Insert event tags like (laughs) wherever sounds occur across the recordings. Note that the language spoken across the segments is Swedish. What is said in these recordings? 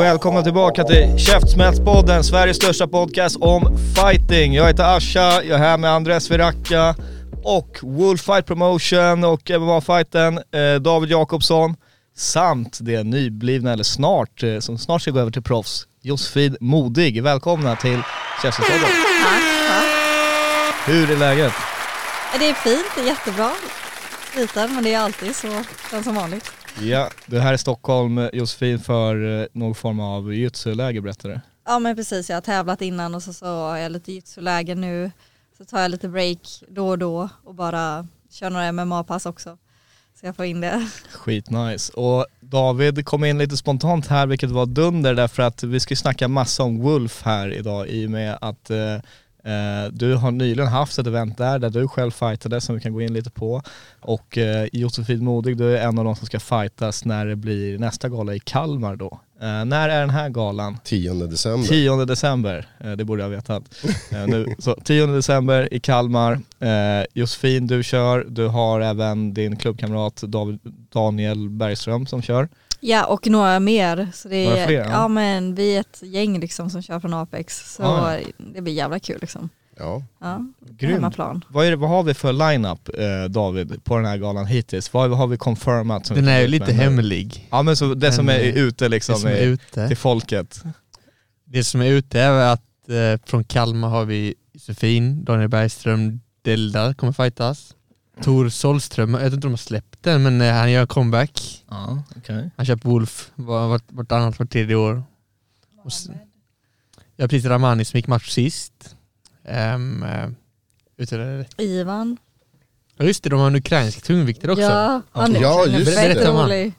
Välkomna tillbaka till Käftsmällspodden, Sveriges största podcast om fighting. Jag heter Asha, jag är här med Andres Viracka och Wolf Fight Promotion och MMA-fighten eh, David Jakobsson samt det nyblivna, eller snart, eh, som snart ska gå över till proffs, Josefin Modig. Välkomna till Käftsmällspodden. Hur är läget? Det är fint, det är jättebra. Sliten, men det är alltid så, den som vanligt. Ja, du är här i Stockholm Josefin för eh, någon form av jujutsu-läger berättade du. Ja men precis, jag har tävlat innan och så, så har jag lite jitsu-läger nu. Så tar jag lite break då och då och bara kör några MMA-pass också. Så jag får in det. Skitnice. Och David kom in lite spontant här vilket var dunder därför att vi ska snacka massa om Wolf här idag i och med att eh, du har nyligen haft ett event där, där du själv fightade som vi kan gå in lite på. Och eh, Josefin Modig, du är en av de som ska fightas när det blir nästa gala i Kalmar då. Eh, när är den här galan? 10 december. 10 december, eh, det borde jag ha vetat. Eh, nu, (laughs) så 10 december i Kalmar. Eh, Josefin, du kör. Du har även din klubbkamrat Daniel Bergström som kör. Ja och några mer. Så det Några är, fler, ja. ja. men vi är ett gäng liksom som kör från Apex. Så Ja, det blir jävla kul liksom. Ja. Ja, Grymt. hemmaplan. Vad, är det, vad har vi för line-up eh, David på den här galan hittills? Vad har vi confirmat? som Den är ju lite med hemlig. Ja men så det som Men, är ute liksom det som är är ute. till folket. Det som är ute är att eh, från Kalmar har vi Josefin, Daniel Bergström, Delda kommer fightas. Tor Solström, jag vet inte om de har släppt den men eh, han gör comeback. Ja, okej. Han på Wolf var- vart, vartannat, vart tredje år. Och s- jag har precis Ramani som gick match sist. Um, uh? Ivan. Ja just det, de har en ukrainsk tungviktare också. Ja, han är, Ja, han är just fett det. rolig.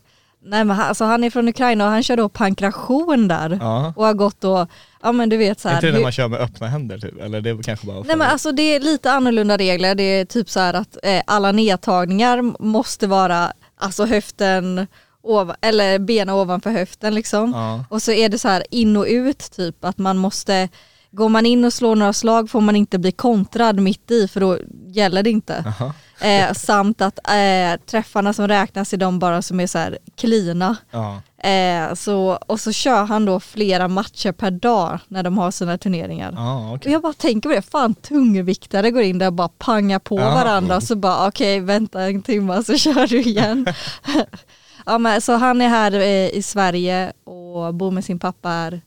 Nej men han, alltså, han är från Ukraina och han kör då pankration där. Ja. Och har gått då, ja men du vet så Är här. inte det när man kör med öppna händer typ? Eller det är kanske bara Nej men alltså det är lite annorlunda regler. Det är typ så här att eh, alla nedtagningar måste vara alltså höften, ov- eller benen ovanför höften liksom. Ja. Och så är det så här in och ut typ att man måste, går man in och slår några slag får man inte bli kontrad mitt i för då gäller det inte. Aha. Eh, samt att eh, träffarna som räknas är de bara som är så här klina. Ja. Eh, så, och så kör han då flera matcher per dag när de har sina turneringar. Ja, Och okej. jag bara tänker på det, fan tungviktare går in där och bara pangar på Ja. varandra och så bara okej vänta en timme så (laughs) kör du igen. (laughs) ja, men, så han är här eh, i Sverige och bor med sin pappa här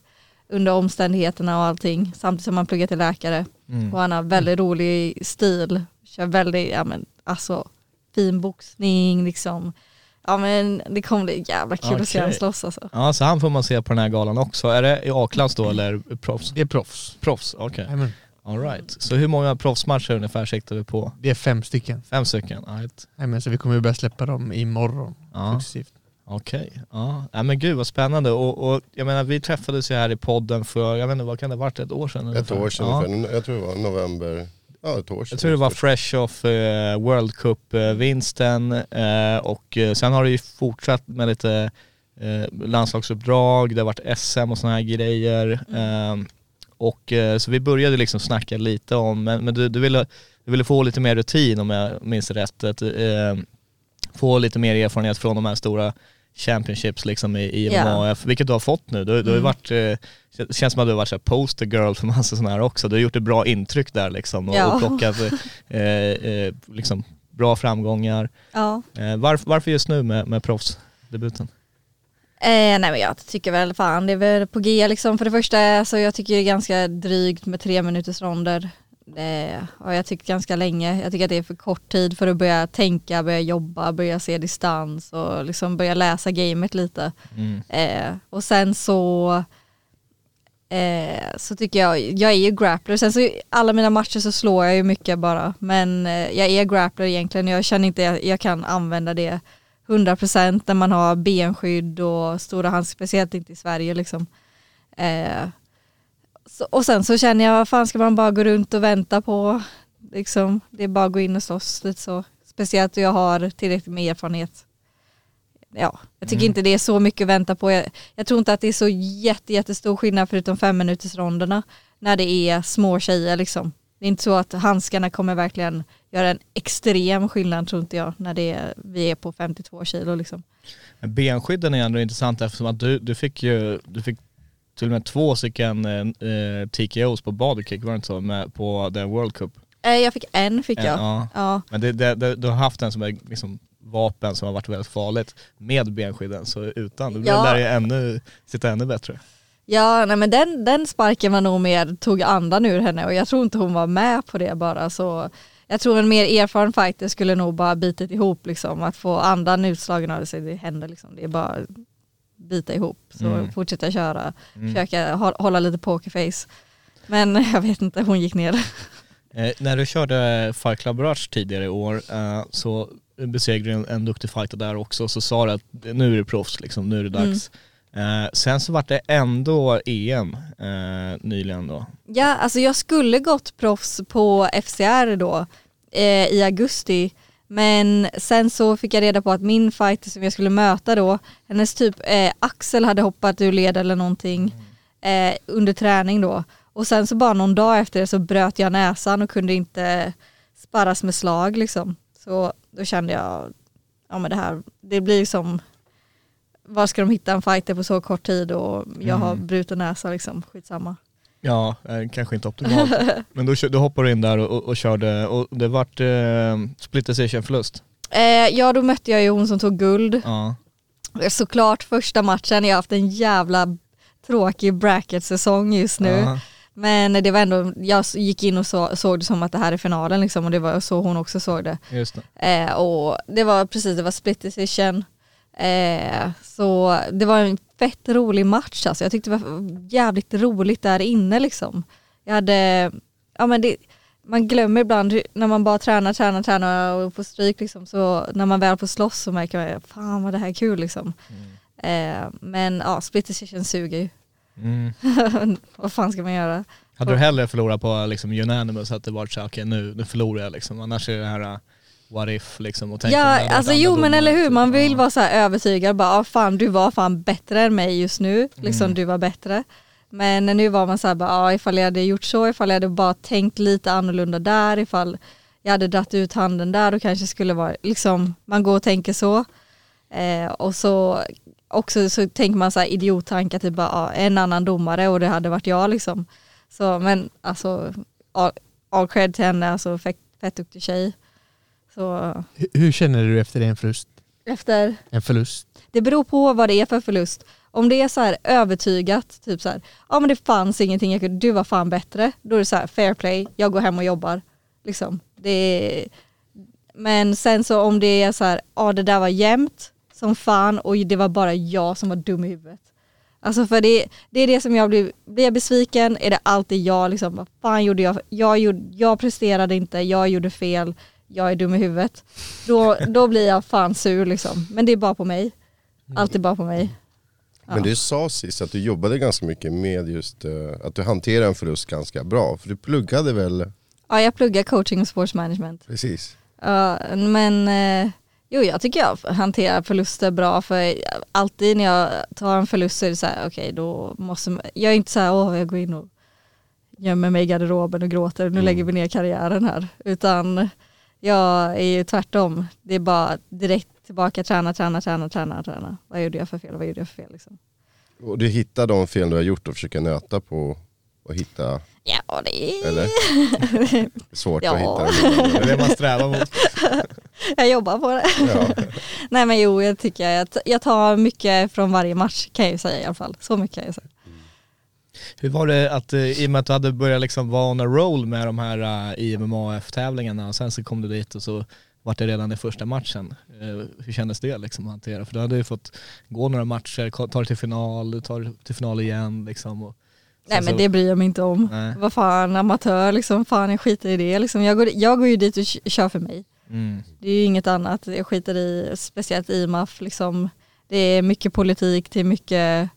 under omständigheterna och allting samtidigt som han pluggar till läkare. Mm. Och han har väldigt rolig stil, kör väldigt, ja men alltså fin boxning liksom. Ja men det kommer bli jävla kul att se honom slåss alltså. Ja, så han får man se på den här galan också. Är det i A-klass då eller proffs? Det är proffs. Proffs, okej. Jajamän. All right. Så hur många proffsmatcher ungefär siktar vi på? Det är fem stycken. Fem stycken? All right. Jajamän, så vi kommer ju börja släppa dem imorgon. Ja. Successivt. Okej, ja. ja men gud vad spännande och, och jag menar vi träffades ju här i podden för, jag vet inte vad kan det ha varit, ett år sedan Ett ungefär? år sedan ja. ungefär. Jag tror det var november. Ja, ett år sedan. Jag tror det var fresh off eh, World Cup-vinsten eh, och eh, sen har det ju fortsatt med lite eh, landslagsuppdrag, det har varit SM och sådana här grejer. Eh, och eh, så vi började liksom snacka lite om, men, men du, du, ville, du ville få lite mer rutin om jag minns rätt. Att, eh, få lite mer erfarenhet från de här stora championships liksom i, i. MMAF, vilket du har fått nu. Du, du har ju Mm. varit, eh, det känns som att du har varit så poster girl för (laughs) massa sådana här också. Du har gjort ett bra intryck där liksom och, Ja. och plockat eh, eh, liksom bra framgångar. Ja. Eh, varför, varför just nu med, med proffsdebuten? Eh, nej men jag tycker väl fan det är väl på G liksom för det första så jag tycker det är ganska drygt med tre minuters ronder. Det har jag tyckt ganska länge. Jag tycker att det är för kort tid för att börja tänka, börja jobba, börja se distans och liksom börja läsa gamet lite. Mm. Eh, och sen så eh, så tycker jag, jag är ju grappler. Sen så alla mina matcher så slår jag ju mycket bara. Men eh, jag är grappler egentligen. Jag känner inte jag, jag kan använda det 100% när man har benskydd och stora handskar, speciellt inte i Sverige liksom. Så, och sen så känner jag, vad fan ska man bara gå runt och vänta på? Liksom, det är bara att gå in och slåss lite så. Speciellt då jag har tillräckligt med erfarenhet. Ja, jag tycker inte det är så mycket att vänta på. Jag, jag tror inte att det är så jätte, jättestor skillnad förutom fem minuters ronderna när det är små tjejer liksom. Det är inte så att handskarna kommer verkligen göra en extrem skillnad tror inte jag när det är, vi är på 52 kilo liksom. Men benskydden är ändå intressant eftersom att du, du fick ju, du fick till och med två stycken eh, eh, TKOs på bodykick, var det inte så? Med, på den World Cup. Eh, jag fick en fick En, jag. ja. Ja. Men det, det, det, du har haft en som är liksom vapen som har varit väldigt farligt med benskydden, så utan, då Ja. lär ju ännu, sitta ännu bättre. Ja, nej men den, den sparken var nog mer, tog andan ur henne och jag tror inte hon var med på det bara så jag tror en mer erfaren fighter skulle nog bara bitit ihop liksom, att få andan utslagen av sig, det händer liksom, det är bara bita ihop, så Mm. fortsätta köra, Mm. försöka hå- hålla lite pokerface. Men (laughs) jag vet inte, hon gick ner. (laughs) Eh, när du körde Fight Club Rush tidigare i år eh, så besegrade du en, en duktig fighter där också, så sa du att nu är det proffs liksom, nu är det dags. Eh, sen så vart det ändå EM eh, nyligen då. Ja, alltså jag skulle gått proffs på FCR då eh, i augusti. Men sen så fick jag reda på att min fighter som jag skulle möta då, hennes typ eh, axel hade hoppat ur led eller någonting eh, under träning då. Och sen så bara någon dag efter det så bröt jag näsan och kunde inte sparras med slag liksom. Så då kände jag, ja men det här, det blir som, var ska de hitta en fighter på så kort tid och jag har bruten näsa liksom, skitsamma. Ja, eh, kanske inte optimalt. (laughs) Men då, kö- då hoppade du in där och, och, och körde, och det vart eh, split decision förlust. Eh, ja då mötte jag ju hon som tog guld. Ja. Såklart första matchen, jag har haft en jävla tråkig bracket-säsong just nu. Ja. Men det var ändå, jag gick in och så, såg det som att det här är finalen liksom och det var så hon också såg det. Just det. Eh, och det var precis, det var split decision. Eh, så det var en fett rolig match alltså. Jag tyckte det var jävligt roligt där inne liksom. Jag hade, ja men det, man glömmer ibland hur- när man bara tränar, tränar, tränar och får stryk liksom. Så när man väl får slåss så märker man, fan vad det här är kul liksom. Eh, men ja, split decision suger ju. Mm. (laughs) vad fan ska man göra? Hade du hellre förlorat på liksom unanimous, att det var så okej nu, nu förlorar jag liksom, annars är det här what if liksom och tänka, Ja, "Nej, det är alltså jo men domare", eller hur, typ. man vill vara så här övertygad, bara ah, fan du var fan bättre än mig just nu, liksom Mm. du var bättre. Men nu var man så här, bara, ah, ifall jag hade gjort så, ifall jag hade bara tänkt lite annorlunda där, ifall jag hade dratt ut handen där, då kanske skulle vara, liksom man går och tänker så. Eh, och så också så tänker man så här idiottankar, typ bara ah, en annan domare och det hade varit jag liksom. Så men alltså all, all cred till henne, alltså fett, fett duktig tjej. Så Hur, hur känner du efter en förlust? efter En förlust? det beror på vad det är för förlust. Om det är så här övertygat, typ så här, ja men det fanns ingenting, jag kunde, du var fan bättre, då är det så här fair play, jag går hem och jobbar. Liksom. Det är, men sen så om det är så här, ja det där var jämnt som fan och det var bara jag som var dum i huvudet. Alltså för det, det är det som jag blir, blir jag besviken är det alltid jag liksom, vad fan gjorde jag, jag, gjorde, jag presterade inte, jag gjorde fel, jag är dum i huvudet. Då, då blir jag fan sur liksom, men det är bara på mig. Alltid bara på mig. Men du sa sist att du jobbade ganska mycket med just eh, att du hanterar en förlust ganska bra. För du pluggade väl Ja, jag pluggar coaching och sports management. precis? Ja, men eh, jo, jag tycker jag hanterar förluster bra för alltid när jag tar en förlust så är det så här, okej då måste man, jag är inte så här, åh jag går in och gömmer mig i garderoben och gråter, nu lägger vi ner karriären här, utan jag är ju tvärtom, det är bara direkt tillbaka, träna, träna, träna, träna, träna. Vad gjorde jag för fel, vad gjorde jag för fel liksom. Och du hittar de fel du har gjort och försöker nöta på och hitta, Ja, det är... eller? (laughs) Svårt Ja. att hitta. Det är det man strävar mot. (laughs) jag jobbar på det. Ja. (laughs) Nej men jo, jag tycker jag, jag tar mycket från varje match kan jag ju säga i alla fall. Så mycket kan jag säga. Hur var det att, eh, i och med att du hade börjat liksom vara on a roll med de här uh, IMMAF-tävlingarna och sen så kom du dit och så var det redan i första matchen. Eh, hur kändes det liksom att hantera? För du hade ju fått gå några matcher, ta dig till final, ta dig till final igen liksom. Och Nej men så- det bryr jag mig inte om. Nej. Vad fan, amatör liksom, fan jag skiter i det liksom. Jag går, jag går ju dit och kör för mig. Mm. Det är ju inget annat, jag skiter i, speciellt IMAF liksom. Det är mycket politik, det är mycket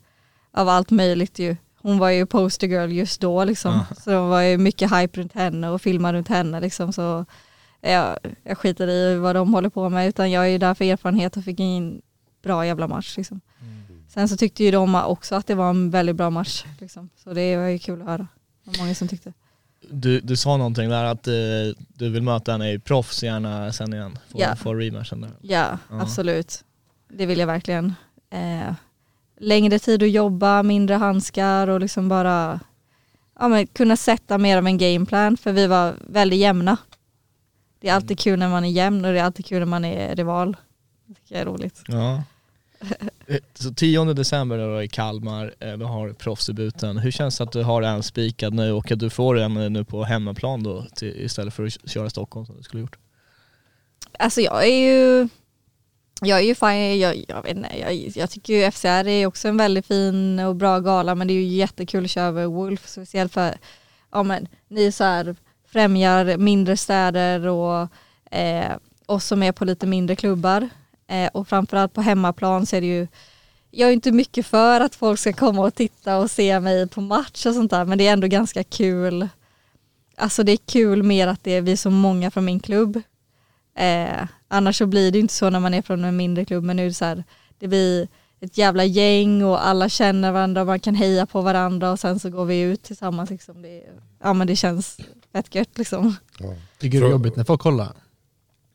av allt möjligt ju. Hon var ju poster girl just då liksom. Ja. Så det var ju mycket hype runt henne och filma runt henne liksom. Så jag, jag skiter i vad de håller på med utan jag är ju där för erfarenhet och fick en bra jävla match liksom. Sen så tyckte ju de också att det var en väldigt bra match. Liksom. Så det var ju kul att höra. Det var många som tyckte. Du, du sa någonting där att eh, du vill möta henne i proffs gärna sen igen. Få, få rematchen där. Ja, Ja. absolut. Det vill jag verkligen. Eh, längre tid att jobba, mindre handskar och liksom bara ja, men kunna sätta mer av en gameplan för vi var väldigt jämna. Det är alltid kul när man är jämn och det är alltid kul när man är rival. Det tycker jag är roligt. Ja. (laughs) Eh, Så 10 december då i Kalmar, eh, du har proffsdebuten. Hur känns det att du har en spikad nu och att du får en eh, nu på hemmaplan då till, istället för att köra Stockholm som du skulle gjort? Alltså jag är ju jag är ju fine, jag, jag vet inte, jag, jag tycker ju FCR är också en väldigt fin och bra gala men det är ju jättekul att köra över Wolf speciellt för ja men ni så här främjar mindre städer och eh, oss som är på lite mindre klubbar. Eh, och framförallt på hemmaplan så är det ju jag är inte mycket för att folk ska komma och titta och se mig på match och sånt där men det är ändå ganska kul. Alltså det är kul mer att det är vi så många från min klubb. Eh, annars så blir det inte så när man är från en mindre klubb men nu är det så här, det blir ett jävla gäng och alla känner varandra och man kan heja på varandra och sen så går vi ut tillsammans liksom. Det, ja men det känns fett gött liksom. Tycker du det är jobbigt när folk kollar?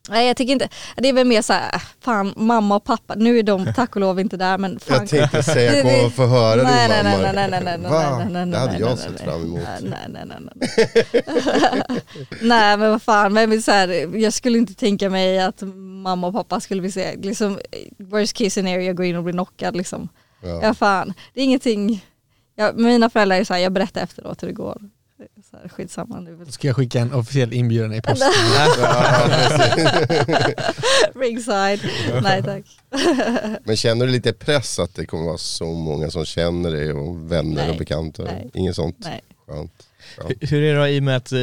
Nej jag tycker inte, det är väl mer så här, äh, fan mamma och pappa, nu är de tack och lov inte där men fan. Jag tänkte säga, Det- jag kommer det- att få höra nej, din nej, mamma. nej, nej, nej, nej, nej, Va? nej, nej, Det hade nej, jag nej, sett nej. fram emot. Nej, nej, nej, nej. (laughs) nej men vad fan, men så här, jag skulle inte tänka mig att mamma och pappa skulle vilja se, liksom worst case scenario, gå in och bli knockad liksom. Ja. Ja fan, det är ingenting, jag, mina föräldrar är så här, jag berättar efteråt hur det går. Så här, skitsamma nu. Ska jag skicka en officiell inbjudan i posten. (laughs) (laughs) Ringside, nej tack. (laughs) Men känner du lite press att det kommer vara så många som känner dig och vänner Nej. och bekanta? Nej. Inget sånt? Nej. Skönt. Ja. Hur- är det då i och med att eh,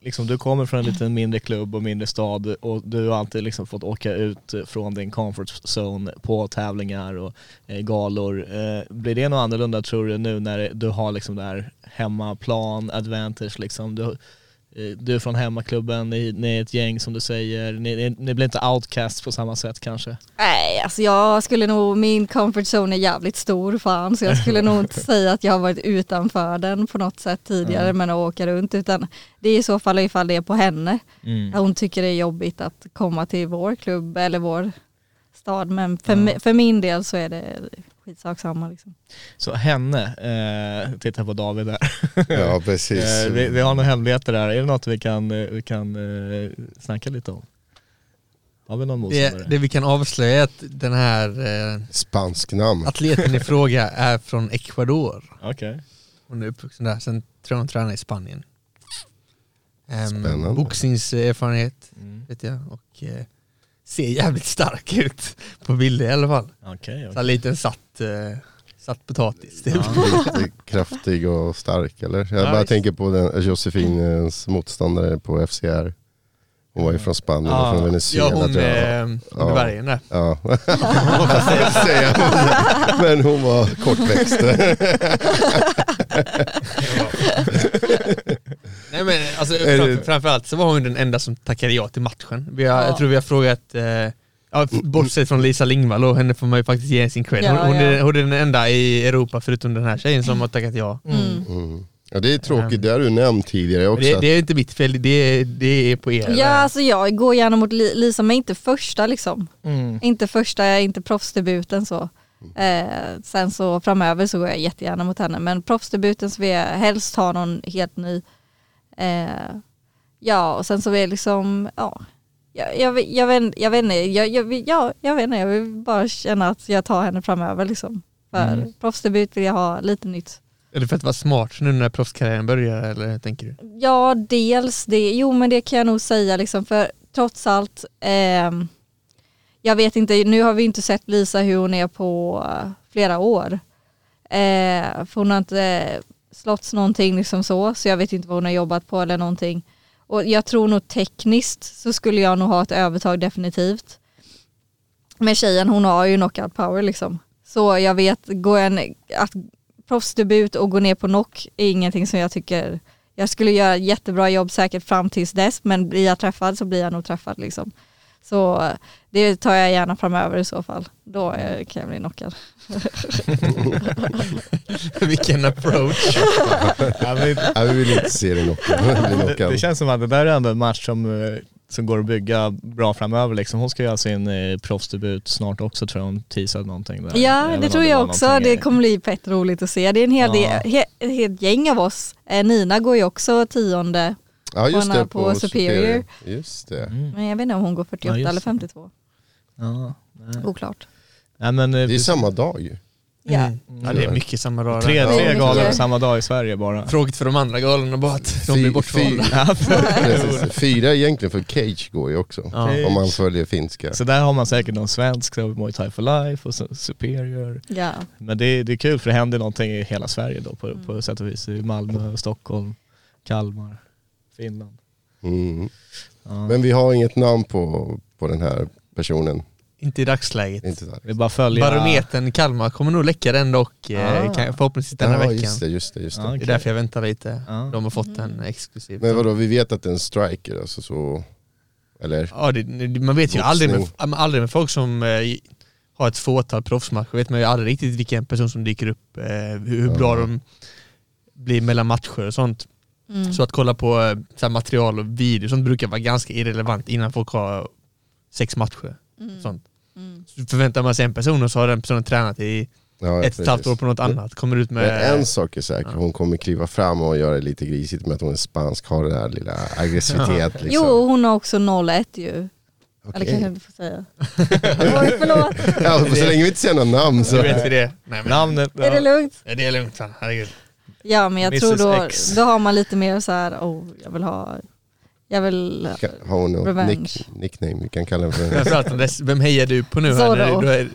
liksom, du kommer från en liten mindre klubb och mindre stad och du har alltid liksom fått åka ut från din comfort zone på tävlingar och eh, galor. Eh, blir det något annorlunda tror du nu när du har liksom det här hemmaplan advantage liksom? Du, du är från hemmaklubben, ni, ni är ett gäng som du säger, ni, ni, ni blir inte outcasts på samma sätt kanske? Nej, alltså jag skulle nog, min comfort zone är jävligt stor fan så jag skulle nog inte (laughs) säga att jag har varit utanför den på något sätt tidigare Mm. men att åka runt utan det är i så fall ifall det är på henne. Mm. Hon tycker det är jobbigt att komma till vår klubb eller vår stad men för, mi- för min del så är det skitsak samma liksom. Så henne, eh, titta på David där. ja, (laughs) precis. Eh, vi, vi har några hemligheter där, är det något vi kan, eh, vi kan eh, snacka lite om? Har vi någon motståndare? Det, det vi kan avslöja är att den här eh, Spansk namn. atleten i (laughs) fråga är från Ecuador. Okej. Hon är uppvuxen där, sen tror jag hon tränar i Spanien. Um, Spännande. boxningserfarenhet Mm. vet jag och eh, ser jävligt stark ut på bilder i alla fall. Okej, Så okej. en liten satt, eh, satt potatis typ. Lite kraftig och stark eller? Jag Ja, bara visst. tänker på den, Josefines motståndare på FCR. Hon var ju från Spanien och Ja, från ja Venezuela hon tror jag. eh, Ja. bergen där. Ja. (laughs) Men hon var kortväxt. (laughs) Men alltså framför, framförallt så var hon den enda som tackade ja till matchen. Vi har, Ja. Jag tror vi har frågat, eh, ja, bortsett från Lisa Lingvall och henne får man ju faktiskt ge sin cred. Hon, Ja, hon, ja. Är, hon är den enda i Europa förutom den här tjejen som har tackat ja. Mm. Mm. Ja det är tråkigt, det har du nämnt tidigare också. Det, det är inte mitt fel, det är, det är på er. Ja alltså jag går gärna mot Li- Lisa men inte första liksom. Mm. Inte första, inte proffsdebuten så. Eh, sen så framöver så går jag jättegärna mot henne men proffsdebuten så vill jag helst ha någon helt ny. Eh, ja och sen så vill jag liksom, ja. Jag, jag, jag, vet, jag vet inte, jag, jag, ja, jag vet inte, jag vill bara känna att jag tar henne framöver liksom. För Mm. proffsdebut vill jag ha lite nytt. Är det för att vara smart nu när proffskarriären börjar eller tänker du? Ja, dels det. Jo, men det kan jag nog säga liksom för trots allt. ehm, jag vet inte, nu har vi inte sett Lisa hur hon är på eh, flera år. Eh, för hon har inte slotts någonting liksom så, så jag vet inte vad hon har jobbat på eller någonting. Och jag tror nog tekniskt så skulle jag nog ha ett övertag definitivt. Men tjejen hon har ju knockout power liksom. Så jag vet, går en, att proffsdebut och gå ner på knock är ingenting som jag tycker, jag skulle göra jättebra jobb säkert fram tills dess men blir jag träffad så blir jag nog träffad liksom. Så eh, det tar jag gärna framöver i så fall. Då eh, kan jag bli knockad. (laughs) Vilken approach. Ja, men, Nej, vi vill inte se dig det, knockad. det känns som att det där är ändå en match som, eh, som går att bygga bra framöver liksom. Hon ska göra sin eh, proffsdebut snart också tror jag, hon teasade någonting där. Ja Även det tror jag var också, det kommer bli fett roligt att se. Det är en hel Ja. del, he, ett helt gäng av oss. Eh, Nina går ju också tionde, Ja just det, på Superior. Just det. Mm. men jag vet inte om hon går 48 Ja, eller det. 52. Ja, nej. Oklart. nej men eh, Det är samma dag ju. Ja. Mm. Ja det är mycket samma dag. tre, tre galor på samma dag i Sverige bara. Tråkigt för de andra galorna bara att de blir bortvalda. (laughs) Precis. Fyra egentligen för Cage går ju också. Ja. Om man följer finska. Så där har man säkert någon svensk, så Muay Thai for Life och så Superior. Ja. Men det, det är kul för det händer någonting i hela Sverige då på, Mm. på sätt och vis. I Malmö, Stockholm, Kalmar, Finland. Mm. Ja. Men vi har inget namn på, på den här personen. Inte i dagsläget. Inte. Det är bara följa... Barometern Kalmar kommer nog läcka den dock, eh, Ah. kan- förhoppningsvis denna Ja veckan. just det, just det. Just det. Ja, Det är därför jag väntar lite. Ja. De har fått en exklusiv. Men vadå, vi vet att det är en striker alltså så... Eller? Ja, det, man vet ju aldrig med, aldrig med folk som eh, har ett fåtal proffsmatcher, vet man ju aldrig riktigt vilken person som dyker upp, eh, hur, hur bra de blir mellan matcher och sånt. Mm. Så att kolla på eh, så här material och video, sånt brukar vara ganska irrelevant innan folk har sex matcher. Mm. Sånt. Mm. Så förväntar man sig en person och så har den personen tränat i Ja, ett och ett halvt år på något annat, kommer ut Men med... en sak är säker, hon kommer kliva fram och göra det lite grisigt med att hon är spansk, har den här lilla aggressivitet liksom. Jo hon har också 01 ju. Eller Okej. kanske jag inte får säga. (laughs) Oj förlåt, Ja, så länge vi inte säger några namn så... Så vet vi det. Nej, men, Namnet, är det lugnt? Ja, det är lugnt, herregud. Ja men jag Mrs. tror då, X. då har man lite mer så här, oh jag vill ha, jag vill, Ka- Har hon något Revenge. nick, nickname vi kan kalla den för? Vem hejar du på nu? här? Zorro. Du är,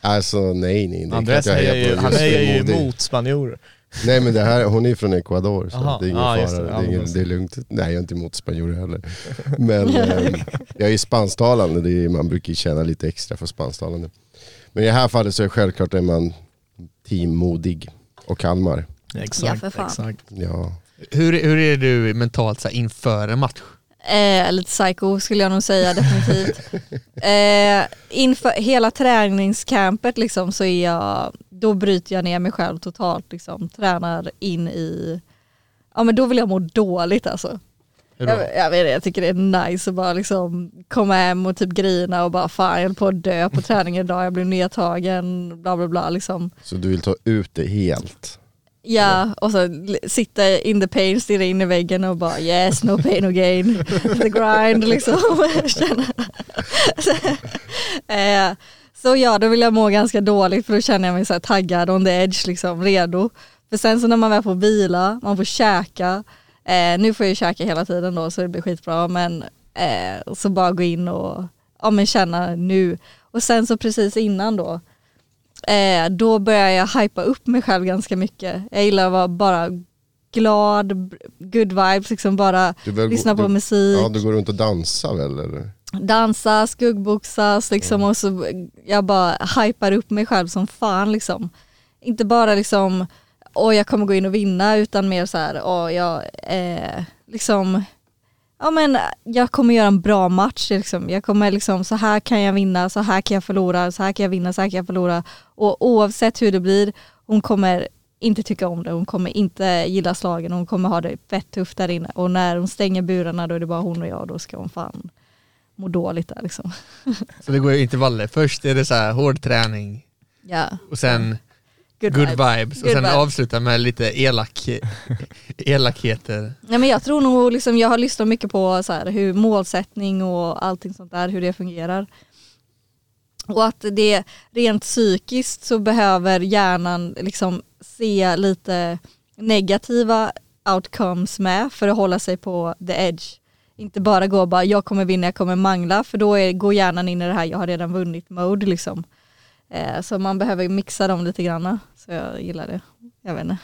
Alltså nej nej, det Andres kan jag hejar heja ju, på. han hejar ju emot spanjorer. Nej men det här, hon är från Ecuador så Aha. det är ingen just fara, det. det, är ingen, det är lugnt. Nej jag är inte emot spanjorer heller. Men (laughs) eh, jag är spansktalande, det är, man brukar tjäna lite extra för spansktalande. Men i det här fallet så är självklart är man team modig och Kalmar. Exakt, Ja, för fan. exakt. Ja. hur, hur är du mentalt så här, inför en match? eh, lite psycho skulle jag nog säga definitivt. (laughs) eh, inför hela träningscampet liksom så är jag, då bryter jag ner mig själv totalt liksom, tränar in i, ja men då vill jag må dåligt alltså. Då? Jag, jag, vet, jag tycker det är nice att bara liksom komma hem och typ grina och bara fan jag höll på att dö på träningen idag, jag blev nedtagen, bla bla bla liksom. Så du vill ta ut det helt? Ja, och så sitta in the pain, stirra in i väggen och bara yes, no pain, no gain, (laughs) the grind liksom. (laughs) (laughs) Eh, så ja, då vill jag må ganska dåligt för då känner jag mig så här taggad, on the edge, liksom, redo. För sen så när man väl får vila, man får käka, eh, nu får jag ju käka hela tiden då så det blir skitbra, men eh, så bara gå in och ja, men känna nu. Och sen så precis innan då, eh, då börjar jag hypa upp mig själv ganska mycket. Jag gillar att vara bara glad, good vibes, liksom bara lyssna på du, musik, Ja du går runt och dansar väl eller? dansa, skuggboxas liksom och så jag bara hypar upp mig själv som fan liksom. Inte bara liksom, åh jag kommer gå in och vinna utan mer så här, åh jag eh, liksom Ja men jag kommer göra en bra match liksom. Jag kommer liksom, så här kan jag vinna, så här kan jag förlora, så här kan jag vinna, så här kan jag förlora. Och oavsett hur det blir, hon kommer inte tycka om det, hon kommer inte gilla slagen, hon kommer ha det fett tufft där inne. Och när hon stänger burarna då är det bara hon och jag, då ska hon fan må dåligt där liksom. Så det går ju intervaller. Först är det så här hård träning Ja, och sen good, good, vibes. vibes, och Good sen vibes. avsluta med lite elak, (laughs) elakheter. Nej men jag tror nog liksom, jag har lyssnat mycket på så här, hur målsättning och allting sånt där, hur det fungerar. Och att det rent psykiskt så behöver hjärnan liksom se lite negativa outcomes med för att hålla sig på the edge. Inte bara gå och bara jag kommer vinna, jag kommer mangla för då är, går hjärnan in i det här jag har redan vunnit mode liksom. Eh, så man behöver mixa dem lite grann. Så jag gillar det. Jag vet inte.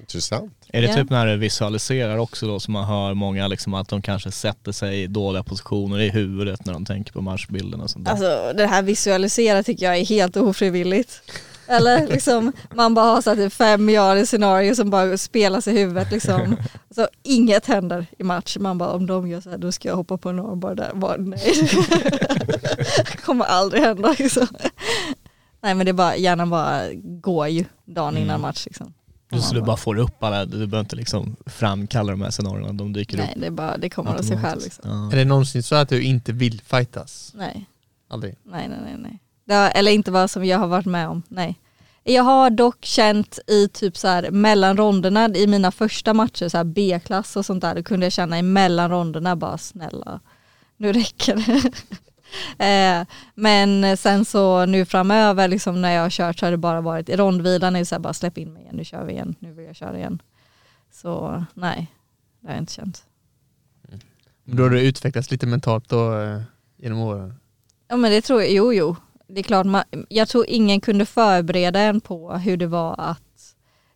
Intressant. Är det typ när du visualiserar också då som man hör många liksom att de kanske sätter sig i dåliga positioner i huvudet när de tänker på matchbilden och sånt där? Alltså det här visualisera tycker jag är helt ofrivilligt. Eller liksom man bara har satt fem miljarder scenarier som bara spelas i huvudet liksom. (laughs) Så inget händer i match. Man bara om de gör så här då ska jag hoppa på en armbar där. Bara, nej. det (laughs) (laughs) kommer aldrig hända liksom. Nej men det är bara, hjärnan bara går ju dagen innan Mm. match liksom. Du, så du bara får upp alla, du behöver inte liksom framkalla de här scenarierna, de dyker Nej upp det, är bara, det kommer av sig själv liksom. Ja. Är det någonsin så att du inte vill fightas? Nej. Aldrig? Nej, nej, nej. nej. Det har, eller inte vad som jag har varit med om, nej. Jag har dock känt i typ så här mellan ronderna i mina första matcher, så här B-klass och sånt där, då kunde jag känna i mellan ronderna bara snälla, nu räcker det. (laughs) (laughs) eh, men sen så nu framöver liksom när jag har kört så har det bara varit i rondvilan är det så här bara släpp in mig igen, nu kör vi igen, nu vill jag köra igen. Så nej, det har jag inte känt. Då har du utvecklats lite mentalt då eh, genom åren? Ja men det tror jag, jo jo. Det är klart, man, jag tror ingen kunde förbereda en på hur det var att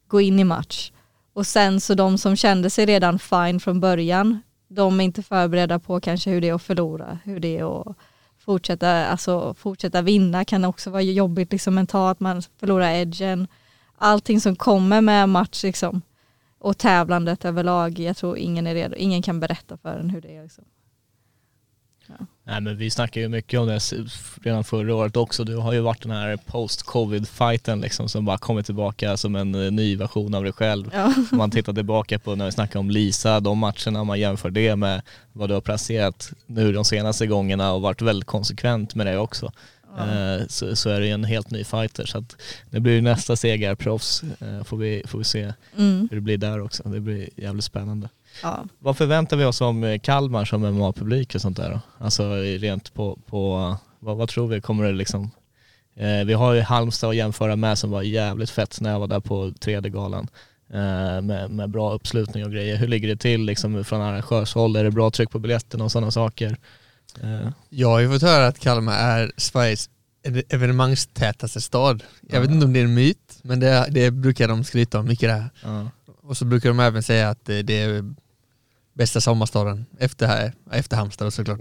gå in i match. Och sen så de som kände sig redan fine från början, de är inte förberedda på kanske hur det är att förlora, hur det är att fortsätta, alltså, fortsätta vinna kan också vara jobbigt liksom mentalt, man förlorar edgen. Allting som kommer med match liksom. Och tävlandet överlag, jag tror ingen är redo, ingen kan berätta för en hur det är. Liksom. Nej men vi snackar ju mycket om det redan förra året också. Du har ju varit den här post-covid-fighten liksom som bara kommit tillbaka som en eh, ny version av dig själv. Ja. Om man tittar tillbaka på när vi snackar om Lisa, de matcherna, man jämför det med vad du har presterat nu de senaste gångerna och varit väldigt konsekvent med det också. Eh, Så, så är det ju en helt ny fighter så att det blir ju nästa segerproffs eh, får vi, får vi se Mm. hur det blir där också. Det blir jävligt spännande. Ja. Vad förväntar vi oss om eh, Kalmar som MMA-publik och sånt där då? Alltså rent på, på vad, vad tror vi kommer det liksom eh, Vi har ju Halmstad att jämföra med som var jävligt fett när jag var där på tredje galan eh, med, med bra uppslutning och grejer. Hur ligger det till liksom från arrangörshåll? Är det bra tryck på biljetten och sådana saker? Eh, Jag har ju fått höra att Kalmar är Sveriges ev- evenemangstätaste stad. Jag vet inte om det är en myt, men det, det brukar de skryta om mycket där. ja. Och så brukar de även säga att det, det är bästa sommarstaden efter, efter Halmstad såklart.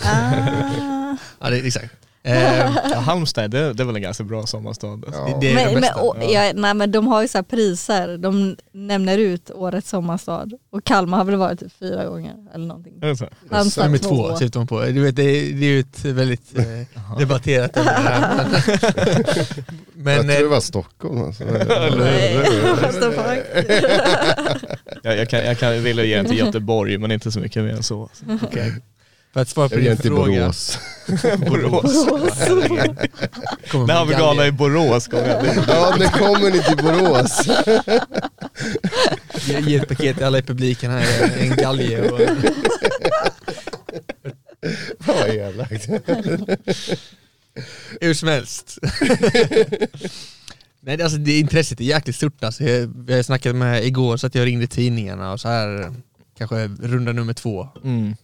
Ah. Ja, det exakt. Eh, (laughs) Halmstad, det, det är väl en ganska bra sommarstad. Ja. det är Men, det men, bästa. och, ja, nej, men de har ju så här priser, de nämner ut årets sommarstad och Kalmar har väl varit typ fyra gånger eller någonting. Halmstad Nummer två. två syftar man på. Du vet, det, är, det är ju ett väldigt eh, debatterat ämne. (laughs) Men, jag tror det eh, var Stockholm alltså. (laughs) Jag, jag, kan, jag kan, vill ge den till Göteborg men inte så mycket mer än så. okej. För att svara på Jag din till fråga. (laughs) Borås. Borås. Kommer När har vi med gala i Borås? Kom igen. Ja, när kommer ni till Borås? (laughs) Ge, ett paket till alla i publiken här, en galge och (laughs) vad elakt. hur som helst. Nej, det- alltså det intresset är jäkligt stort alltså. Jag, vi har snackat med igår så att jag ringde tidningarna och så här kanske runda nummer två. Mm.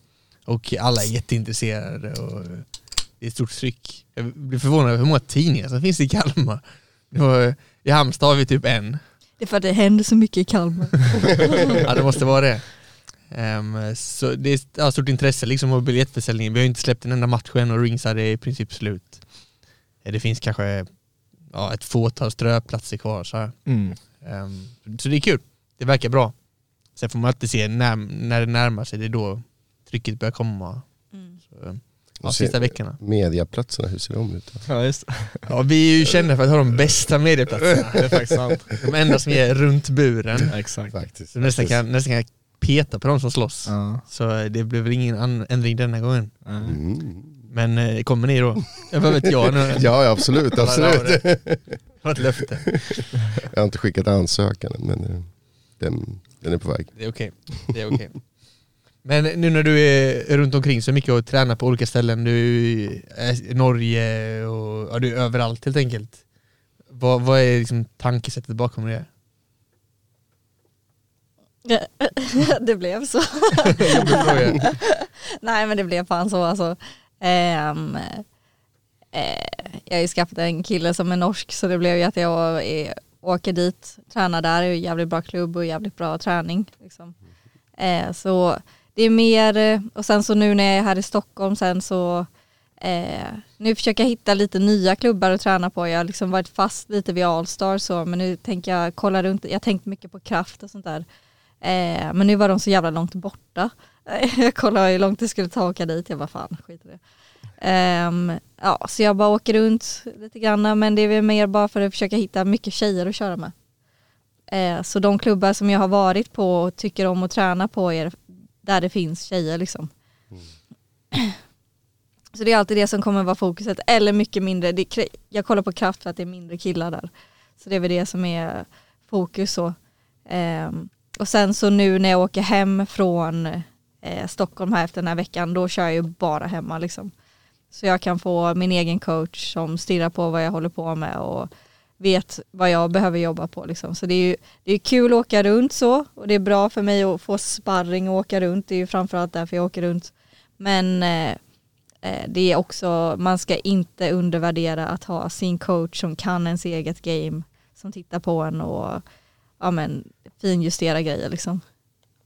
Och alla är jätteintresserade och det är ett stort tryck. Jag blir förvånad över hur många tidningar som finns i Kalmar. Det var, I Halmstad har vi typ en. Det är för att det händer så mycket i Kalmar. (laughs) Ja det måste vara det. Ehm, så det är ja, stort intresse liksom av biljettförsäljningen. Vi har inte släppt en enda match än och ringside är i princip slut. Eh, Det finns kanske ja, ett fåtal ströplatser kvar. Så, här. Mm. Ehm, så det är kul. Det verkar bra. Sen får man alltid se när, när det närmar sig, det är då trycket börjar komma. Mm. Så, ja, sista veckorna. Mediaplatserna, hur ser de ut? då? Ja just. Ja, vi är ju kända för att ha de bästa medieplatserna. (laughs) Det är faktiskt sant. De enda som är runt buren. Ja, exakt. Faktiskt. Nästan kan, nästan kan peta på de som slåss. Ja. Så det blev väl ingen ändring denna gången. Mm. Men eh, kommer ni då? Ja, vad vet jag nu? Ja, absolut, absolut. Det var (laughs) ett löfte. Jag har inte skickat ansökan men eh, den, den är på väg. Det är okej. Det är okej. Men nu när du är runt omkring så mycket och tränar på olika ställen, du är i Norge och ja, du är överallt helt enkelt. Vad, vad är liksom tankesättet bakom det? (laughs) det blev så. (laughs) Nej men det blev fan så alltså. Ehm, eh, jag har ju skaffat en kille som är norsk så det blev ju att jag är, åker dit, tränar där, är jävligt bra klubb och jävligt bra träning. Liksom. Eh, så det är mer, eh, och sen så nu när jag är här i Stockholm sen så eh, nu försöker jag hitta lite nya klubbar att träna på. Jag har liksom varit fast lite vid Allstar så men nu tänker jag kolla runt, jag har tänkt mycket på kraft och sånt där. Eh, men nu var de så jävla långt borta. (laughs) jag kollade hur långt det skulle ta att åka dit, jag bara fan skit i det. Um, ja, så jag bara åker runt lite grann men det är väl mer bara för att försöka hitta mycket tjejer att köra med. Eh, så de klubbar som jag har varit på och tycker om att träna på är där det finns tjejer liksom. (clears throat) Så det är alltid det som kommer vara fokuset, eller mycket mindre. Det, jag kollar på kraft för att det är mindre killar där. Så det är väl det som är fokus så. Ehm, och sen så nu när jag åker hem från eh, Stockholm här efter den här veckan, då kör jag ju bara hemma liksom. Så jag kan få min egen coach som stirrar på vad jag håller på med och vet vad jag behöver jobba på liksom. Så det är ju det är kul att åka runt så och det är bra för mig att få sparring och åka runt. Det är ju framförallt därför jag åker runt. Men eh, eh, det är också, man ska inte undervärdera att ha sin coach som kan ens eget game, som tittar på en och ja, men, finjustera grejer liksom.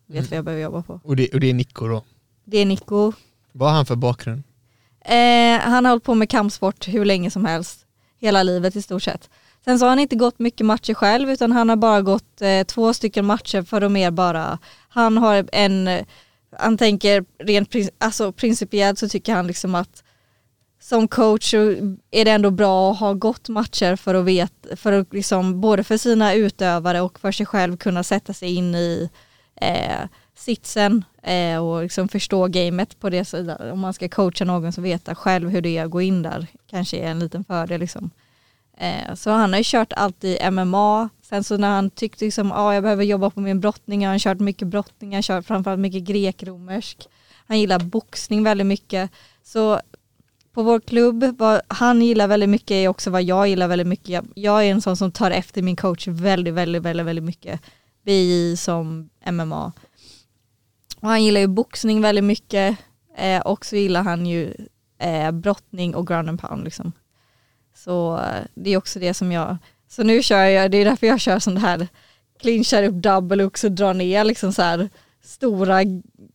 Vet vad jag behöver jobba på. Och det, och det är Nico då. Det är Nico. Vad har han för bakgrund? Eh, han har hållit på med kampsport hur länge som helst. Hela livet i stort sett. Sen så har han inte gått mycket matcher själv utan han har bara gått eh, två stycken matcher för att mer bara, han har en, han tänker rent alltså, principiellt så tycker han liksom att som coach så är det ändå bra att ha gått matcher för att veta, för att liksom både för sina utövare och för sig själv kunna sätta sig in i eh, sitsen eh, och liksom förstå gamet på det sättet. Om man ska coacha någon så veta själv hur det är att gå in där kanske är en liten fördel liksom. Eh, så han har ju kört alltid MMA. Sen så när han tyckte liksom, ah, jag behöver jobba på min brottning, har han kört mycket brottning, han kör kört framförallt mycket grekromersk. Han gillar boxning väldigt mycket. Så på vår klubb, vad han gillar väldigt mycket är också vad jag gillar väldigt mycket. Jag, jag är en sån som tar efter min coach väldigt, väldigt, väldigt, väldigt mycket. BI som MMA. Och han gillar ju boxning väldigt mycket eh, och så gillar han ju eh, brottning och ground and pound liksom. Så eh, det är också det som jag, så nu kör jag, det är därför jag kör sån här clinchar upp double och drar ner liksom så här stora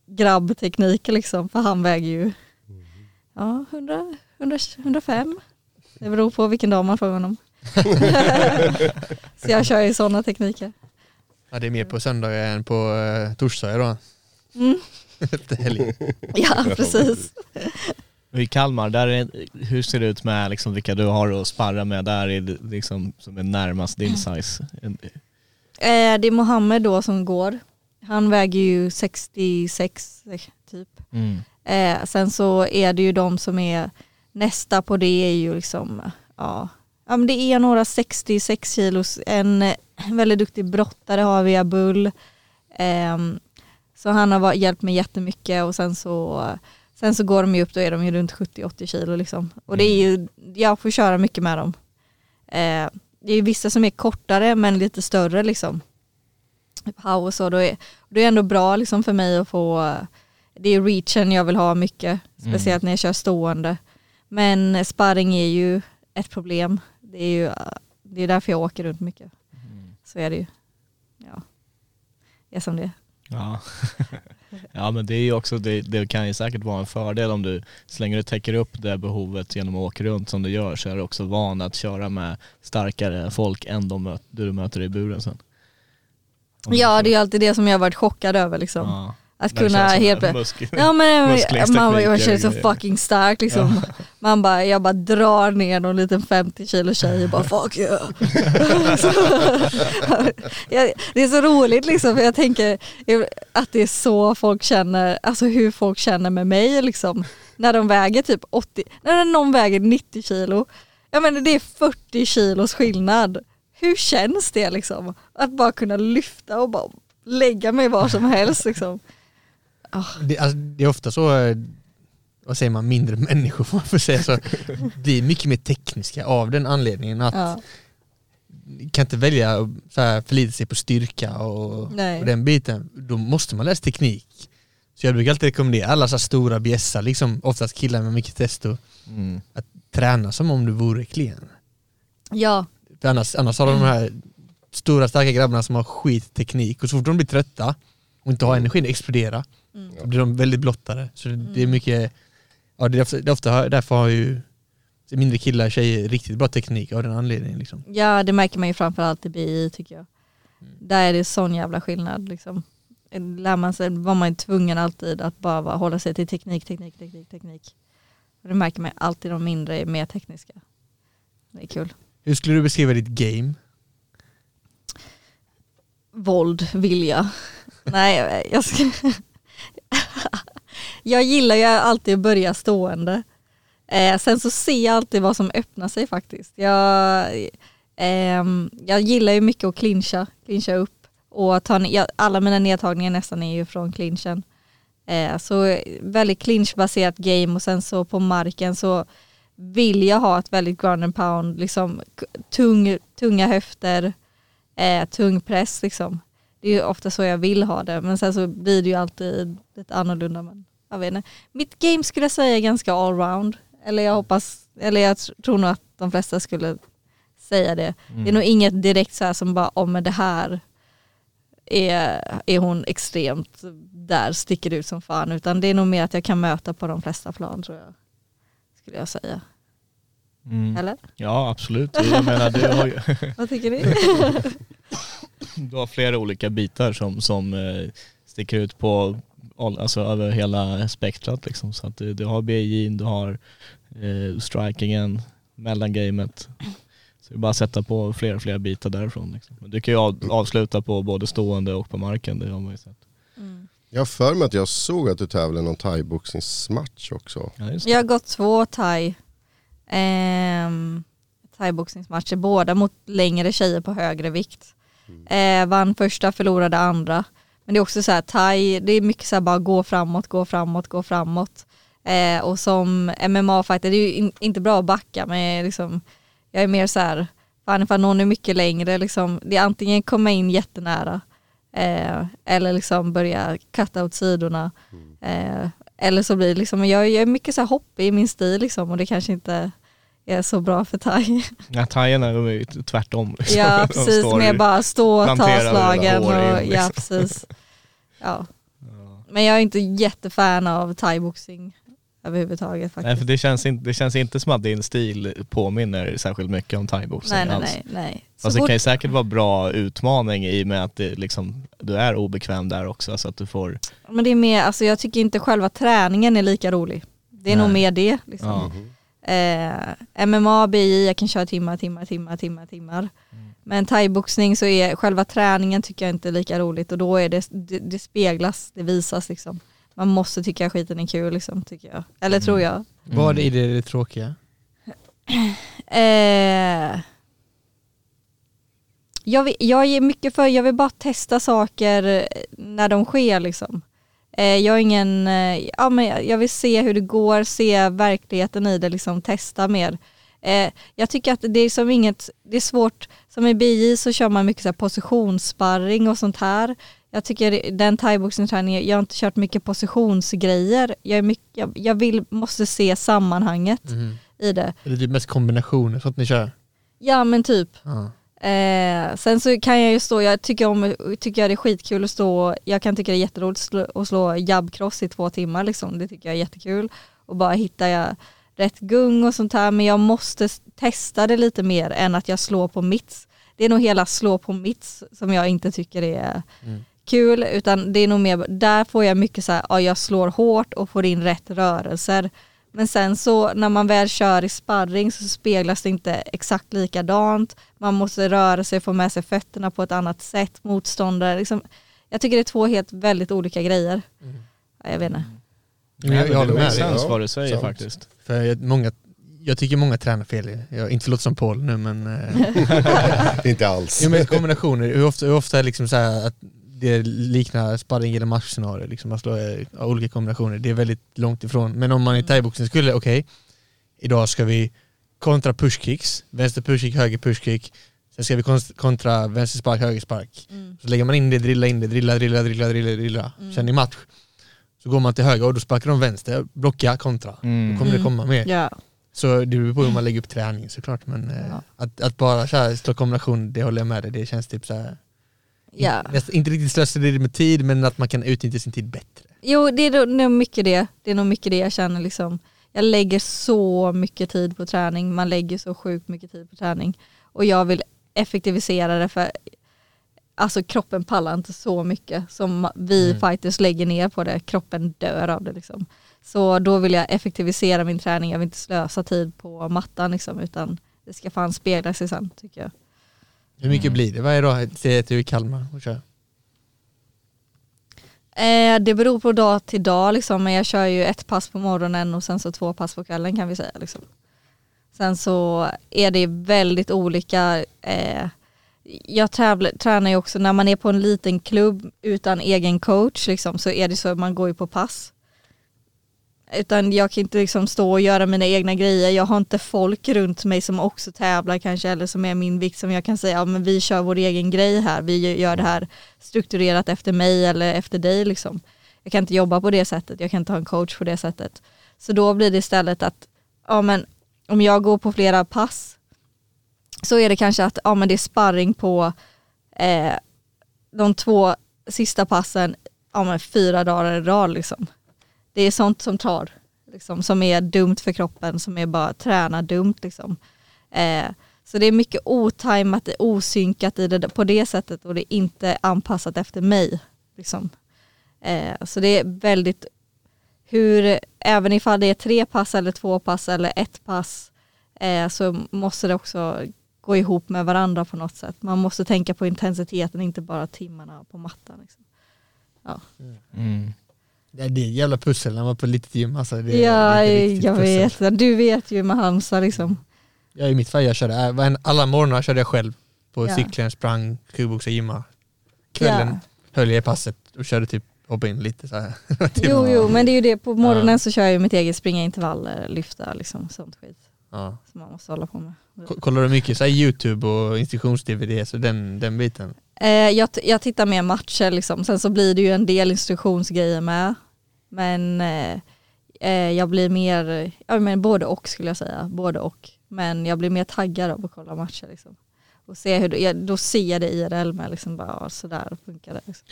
grabbtekniker liksom, för han väger ju ja, 100, 100, 105. Det beror på vilken dag man får honom. (laughs) så jag kör ju sådana tekniker. Ja, det är mer på söndagar än på uh, torsdagar då. Mm. (laughs) Efter helgen. Ja, precis. Och I Kalmar, där är, hur ser det ut med liksom vilka du har att sparra med där är det liksom, som är närmast din size? Eh, det är Mohammed då som går. Han väger ju 66 typ. Mm. Eh, sen så är det ju de som är nästa på det är ju liksom, ja, ja men det är några 66 kilos, en väldigt duktig brottare har vi, Abul. Ehm, så han har hjälpt mig jättemycket och sen så, sen så går de ju upp, då är de ju runt 70-80 kilo liksom. Och det är ju, jag får köra mycket med dem. Eh, det är ju vissa som är kortare men lite större liksom. Power så, då är det är ändå bra liksom för mig att få det är reachen jag vill ha mycket, speciellt när jag kör stående. Men sparring är ju ett problem. Det är ju det är därför jag åker runt mycket. Så är det ju. Ja, det är som det. Ja. (laughs) (laughs) ja men det är ju också, det, det kan ju säkert vara en fördel om du, så länge du täcker upp det behovet genom att åka runt som du gör så är du också van att köra med starkare folk än de möt, du möter i buren sen. Ja det är ju alltid det som jag har varit chockad över liksom. Ja. Att kunna helt plötsligt Ja men musklingstekniker man jag känner så fucking stark liksom. Man bara, jag bara drar ner någon liten 50 kilo tjej och bara fuck yeah. (laughs) Det är så roligt liksom för jag tänker att det är så folk känner, alltså hur folk känner med mig liksom. När de väger typ 80, när någon väger 90 kilo, jag menar det är 40 kilos skillnad. Hur känns det liksom? Att bara kunna lyfta och bara lägga mig var som helst liksom. Det, alltså, det är ofta så, eh, vad säger man, mindre (laughs) människor får man får säga så, blir mycket mer tekniska av den anledningen att Ja. kan inte välja att förlita sig på styrka och, och den biten, då måste man läsa teknik. Så jag brukar alltid rekommendera alla så stora bjässar, liksom oftast killar med mycket testo, Mm. att träna som om du vore klen. Ja, För annars, annars har de här stora starka grabbarna som har skitteknik och så fort de blir trötta och inte har energin att explodera så blir de väldigt blottade. Så det, det är mycket, ja det är ofta, det är ofta därför har ju mindre killar, tjejer riktigt bra teknik av den anledningen. Liksom. Ja det märker man ju framförallt i BI tycker jag. Där är det sån jävla skillnad liksom. Lär man sig var man tvungen alltid att bara vara- hålla sig till teknik, teknik, teknik, teknik. Och det märker man alltid de mindre är mer tekniska. Det är kul. Hur skulle du beskriva ditt game? Våld, vilja. Nej, jag ska jag gillar ju alltid att börja stående. Eh, sen så ser jag alltid vad som öppnar sig faktiskt. Jag, eh, jag gillar ju mycket att clincha, clincha upp. Och ta, jag, alla mina nedtagningar nästan är ju från clinchen. Eh, så väldigt clinchbaserat game och sen så på marken så vill jag ha ett väldigt ground and pound, liksom tung, tunga höfter, eh, tung press liksom. Det är ju ofta så jag vill ha det men sen så blir det ju alltid lite annorlunda. Men jag vet inte. Mitt game skulle jag säga är ganska allround. Eller jag hoppas, eller jag tr- tror nog att de flesta skulle säga det. Det är nog inget direkt så här som bara, om men det här är, är hon extremt, där sticker ut som fan. Utan det är nog mer att jag kan möta på de flesta plan tror jag. Skulle jag säga. Mm. Eller? Ja absolut, jag menar du har, ju, (laughs) Vad tycker ni? (laughs) du har flera olika bitar som, som eh, sticker ut på alltså över hela spektrat liksom. Så att du, du har BJ, du har eh, strikingen, mellangamet. Så det är bara att sätta på fler och fler bitar därifrån. Liksom. Men Du kan ju av, avsluta på både stående och på marken, det har man ju sett. Mm. Jag har för mig att jag såg att du tävlade i någon thaiboxningsmatch också. Ja. Jag har gått två thai. Ehm, thaiboxningsmatcher, båda mot längre tjejer på högre vikt. Eh, vann första, förlorade andra. Men det är också så här, thai, det är mycket så här bara gå framåt, gå framåt, gå framåt. Eh, och som MMA-fighter, det är ju in, inte bra att backa men liksom, jag är mer så här, fan ifall någon är mycket längre, liksom, det är antingen komma in jättenära eh, eller liksom börja cutta åt sidorna. Eh, eller så blir det liksom, jag, jag är mycket så här hoppig i min stil liksom och det kanske inte är så bra för thai. Ja, thaierna de är ju tvärtom. (laughs) liksom. Ja precis, med bara stå och ta slagen hår in, och liksom. ja precis. Ja. Men jag är inte jättefan av thaiboxning överhuvudtaget faktiskt. Nej för det känns, inte, det känns inte som att din stil påminner särskilt mycket om thaiboxning nej, nej, alls. nej, nej. Så Fast det kan ju säkert vara bra utmaning i och med att det liksom, du är obekväm där också så att du får Men det är mer, alltså jag tycker inte själva träningen är lika rolig. Det är nog Nej. mer det. Liksom. Ja. Eh, MMA, BI, jag kan köra timmar, timmar, timmar, timmar, timmar. Men thaiboxning så är själva träningen tycker jag inte är lika roligt och då är det, det, det speglas, det visas liksom. Man måste tycka skiten är kul liksom, tycker jag. Eller tror jag. Vad är det, det tråkiga? (clears throat) Eh, jag, vill, jag är mycket för, jag vill bara testa saker när de sker liksom. Eh, jag är ingen, eh, ja men jag- vill se hur det går, se verkligheten i det, liksom testa mer. Eh, jag tycker att det är som inget, det är svårt, som i BJ så kör man mycket så positionssparring och sånt här. Jag tycker det- den thaiboxningsträningen, jag har inte kört mycket positionsgrejer. Jag, är mycket, jag, jag vill, måste se sammanhanget i det. Eller typ mest kombinationer, sånt ni kör? Ja men typ. Ja. Eh, sen så kan jag ju stå, jag tycker, om, tycker jag det är skitkul att stå, jag kan tycka det är jätteroligt att slå, att slå jabbcross i två timmar liksom, det tycker jag är jättekul. Och bara hitta jag rätt gung och sånt här, men jag måste testa det lite mer än att jag slår på mitts. Det är nog hela slå på mitts som jag inte tycker är kul, utan det är nog mer, där får jag mycket så här, ja jag slår hårt och får in rätt rörelser. Men sen så när man väl kör i sparring så speglas det inte exakt likadant. Man måste röra sig, få med sig fötterna på ett annat sätt, motståndare. Liksom, jag tycker det är två helt väldigt olika grejer. Ja, jag vet inte. Men jag, jag håller med dig. vad du säger faktiskt. För jag, många, jag tycker många tränar fel. Jag, inte låter som Paul nu men... Eh, (laughs) (laughs) Inte alls. jo, men kombinationer, hur ofta, hur ofta är liksom så här att det liknar sparring eller matchscenario, liksom man slår eh, olika kombinationer. Det är väldigt långt ifrån. Men om man i thaiboxning skulle, okej, idag ska vi kontra pushkicks, vänster pushkick, höger pushkick, sen ska vi kontra vänster spark, höger spark. Så lägger man in det, drilla in det, drilla, drilla, drilla, drilla, drilla. Sen i match så går man till höger och då sparkar de vänster, blocka, kontra. Då kommer det komma mer. Ja. Så det beror på hur man lägger upp träning såklart men eh, Ja. att, att bara så här, slå kombination, det håller jag med dig, det känns typ så här, Ja. inte riktigt slöseri med tid men att man kan utnyttja sin tid bättre. Jo det är nog mycket det. Det är nog mycket det jag känner liksom. Jag lägger så mycket tid på träning, man lägger så sjukt mycket tid på träning. Och jag vill effektivisera det för alltså kroppen pallar inte så mycket som vi Mm. fighters lägger ner på det. Kroppen dör av det liksom. Så då vill jag effektivisera min träning, jag vill inte slösa tid på mattan liksom, utan det ska fan spegla sig sen tycker jag. Hur mycket blir det varje dag? Är i Kalmar och kör. Eh, det beror på dag till dag liksom, men jag kör ju ett pass på morgonen och sen så två pass på kvällen kan vi säga. Liksom. Sen så är det väldigt olika. Eh, jag tävlar, tränar ju också när man är på en liten klubb utan egen coach liksom, så är det så att man går ju på pass. Utan jag kan inte liksom stå och göra mina egna grejer. Jag har inte folk runt mig som också tävlar kanske eller som är min vikt som jag kan säga, ja men vi kör vår egen grej här. Vi gör det här strukturerat efter mig eller efter dig liksom. Jag kan inte jobba på det sättet, jag kan inte ha en coach på det sättet. Så då blir det istället att, ja men om jag går på flera pass så är det kanske att, ja men det är sparring på eh, de två sista passen, ja men fyra dagar i rad liksom. Det är sånt som tar, liksom, som är dumt för kroppen, som är bara träna dumt liksom. Eh, så det är mycket otajmat, osynkat i det, på det sättet och det är inte anpassat efter mig. Liksom. Eh, så det är väldigt, hur, även ifall det är tre pass eller två pass eller ett pass eh, så måste det också gå ihop med varandra på något sätt. Man måste tänka på intensiteten, inte bara timmarna på mattan. Liksom. Mm. Ja, det är jävla pussel när man är på litet gym. Alltså, det, ja, det jag pussel. vet. Du vet ju med Halmstad liksom. Ja, I mitt fall, jag körde, äh, alla morgnar körde jag själv på Ja. cykeln, sprang, kuggboxade, gymmade. Kvällen Ja. höll jag i passet och körde typ, hoppa in lite så här. (laughs) Jo, jo, men det är ju det. På morgonen Ja. så kör jag mitt eget springa intervaller, lyfta liksom sånt skit Ja. som man måste hålla på med. Ko- Kollar du mycket så youtube och instruktions-dvd, så den, den biten? Eh, jag, jag tittar mer matcher liksom, sen så blir det ju en del instruktionsgrejer med. Men eh, eh, jag blir mer, ja men både och skulle jag säga, både och. Men jag blir mer taggad av att kolla matcher liksom. Och se hur, jag, då ser jag det IRL med liksom bara, ja, sådär funkar det. Liksom.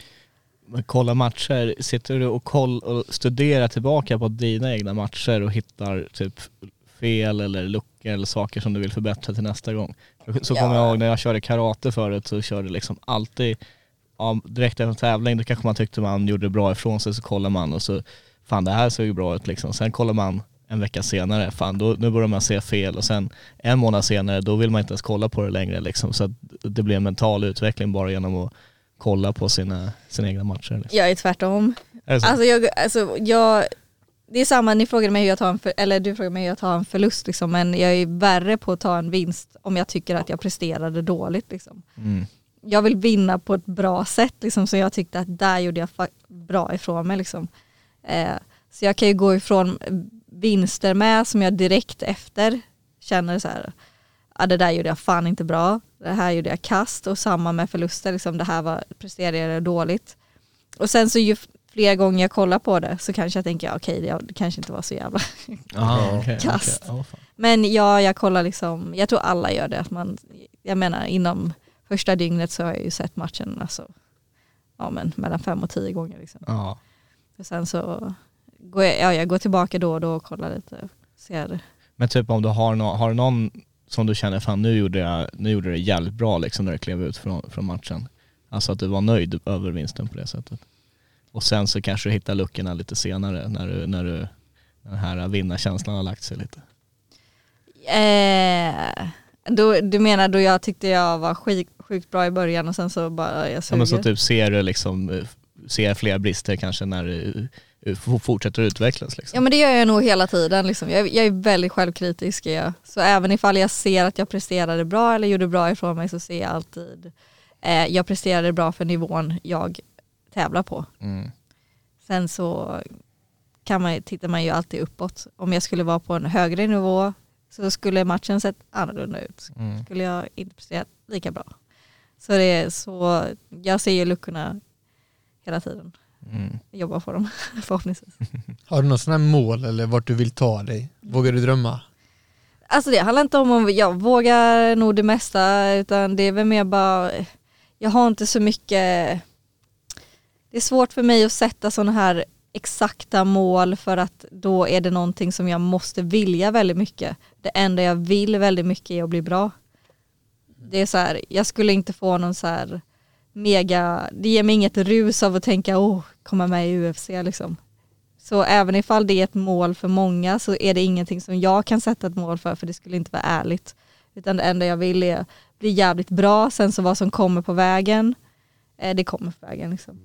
Men kolla matcher, sitter du och, koll, och studerar tillbaka på dina egna matcher och hittar typ fel eller luckor eller saker som du vill förbättra till nästa gång? Så kommer jag ihåg när jag körde karate förut så körde liksom alltid, ja, direkt efter en tävling då kanske man tyckte man gjorde bra ifrån sig så kollar man och så, fan det här såg ju bra ut liksom. Sen kollar man en vecka senare, fan då, nu börjar man se fel och sen en månad senare då vill man inte ens kolla på det längre liksom. Så det blir en mental utveckling bara genom att kolla på sina, sina egna matcher. Liksom. Jag är tvärtom. Är? Alltså jag, alltså jag, det är samma, ni frågade mig hur jag tar en, för, eller du frågade mig hur jag tar en förlust liksom, men jag är värre på att ta en vinst om jag tycker att jag presterade dåligt liksom. Mm. Jag vill vinna på ett bra sätt liksom, så jag tyckte att där gjorde jag bra ifrån mig liksom. Eh, så jag kan ju gå ifrån vinster med som jag direkt efter känner så här, ja det där gjorde jag fan inte bra, det här gjorde jag kast och samma med förluster, liksom, det här var, presterade jag dåligt. Och sen så ju fler gånger jag kollar på det så kanske jag tänker, ja, okej det, det kanske inte var så jävla. (laughs) Aha, Kast. okej. Ja, fan. Men ja, jag kollar liksom, jag tror alla gör det, att man, jag menar inom första dygnet så har jag ju sett matchen alltså, ja men mellan fem och tio gånger liksom. Ja. Och sen så går jag, ja, jag går tillbaka då och då och kollar lite, ser Men typ om du har, nå har du någon som du känner, fan nu gjorde jag, nu gjorde det jävligt bra liksom när du klev ut från, från matchen. Alltså att du var nöjd över vinsten på det sättet. Och sen så kanske du hittar luckorna lite senare när du, när du den här vinnarkänslan har lagt sig lite. Eh, då, du menar då jag tyckte jag var skit, sjukt bra i början och sen så bara jag Ja, suger? men så typ ser du liksom, eh, ser fler brister kanske när du eh, f- fortsätter utvecklas liksom. Ja men det gör jag nog hela tiden. Liksom. Jag, jag är väldigt självkritisk. är Jag. Så även ifall jag ser att jag presterade bra eller gjorde bra ifrån mig så ser jag alltid eh, jag presterade bra för nivån jag tävlar på. Mm. Sen så kan man, tittar man ju alltid uppåt. Om jag skulle vara på en högre nivå så skulle matchen sett annorlunda ut. Mm. Skulle jag inte prestera lika bra. Så det är så, jag ser ju luckorna hela tiden. Mm. Jobbar på dem (laughs) förhoppningsvis. (laughs) Har du något sånt här mål eller vart du vill ta dig? Vågar du drömma? Alltså det handlar inte om om jag vågar nog det mesta utan det är väl mer bara, jag har inte så mycket, det är svårt för mig att sätta sådana här exakta mål för att då är det någonting som jag måste vilja väldigt mycket. Det enda jag vill väldigt mycket är att bli bra. Det är så här, jag skulle inte få någon så här mega, det ger mig inget rus av att tänka åh, komma med i UFC liksom. Så även ifall det är ett mål för många så är det ingenting som jag kan sätta ett mål för för det skulle inte vara ärligt. Utan det enda jag vill är bli jävligt bra, sen så vad som kommer på vägen, eh, det kommer på vägen liksom.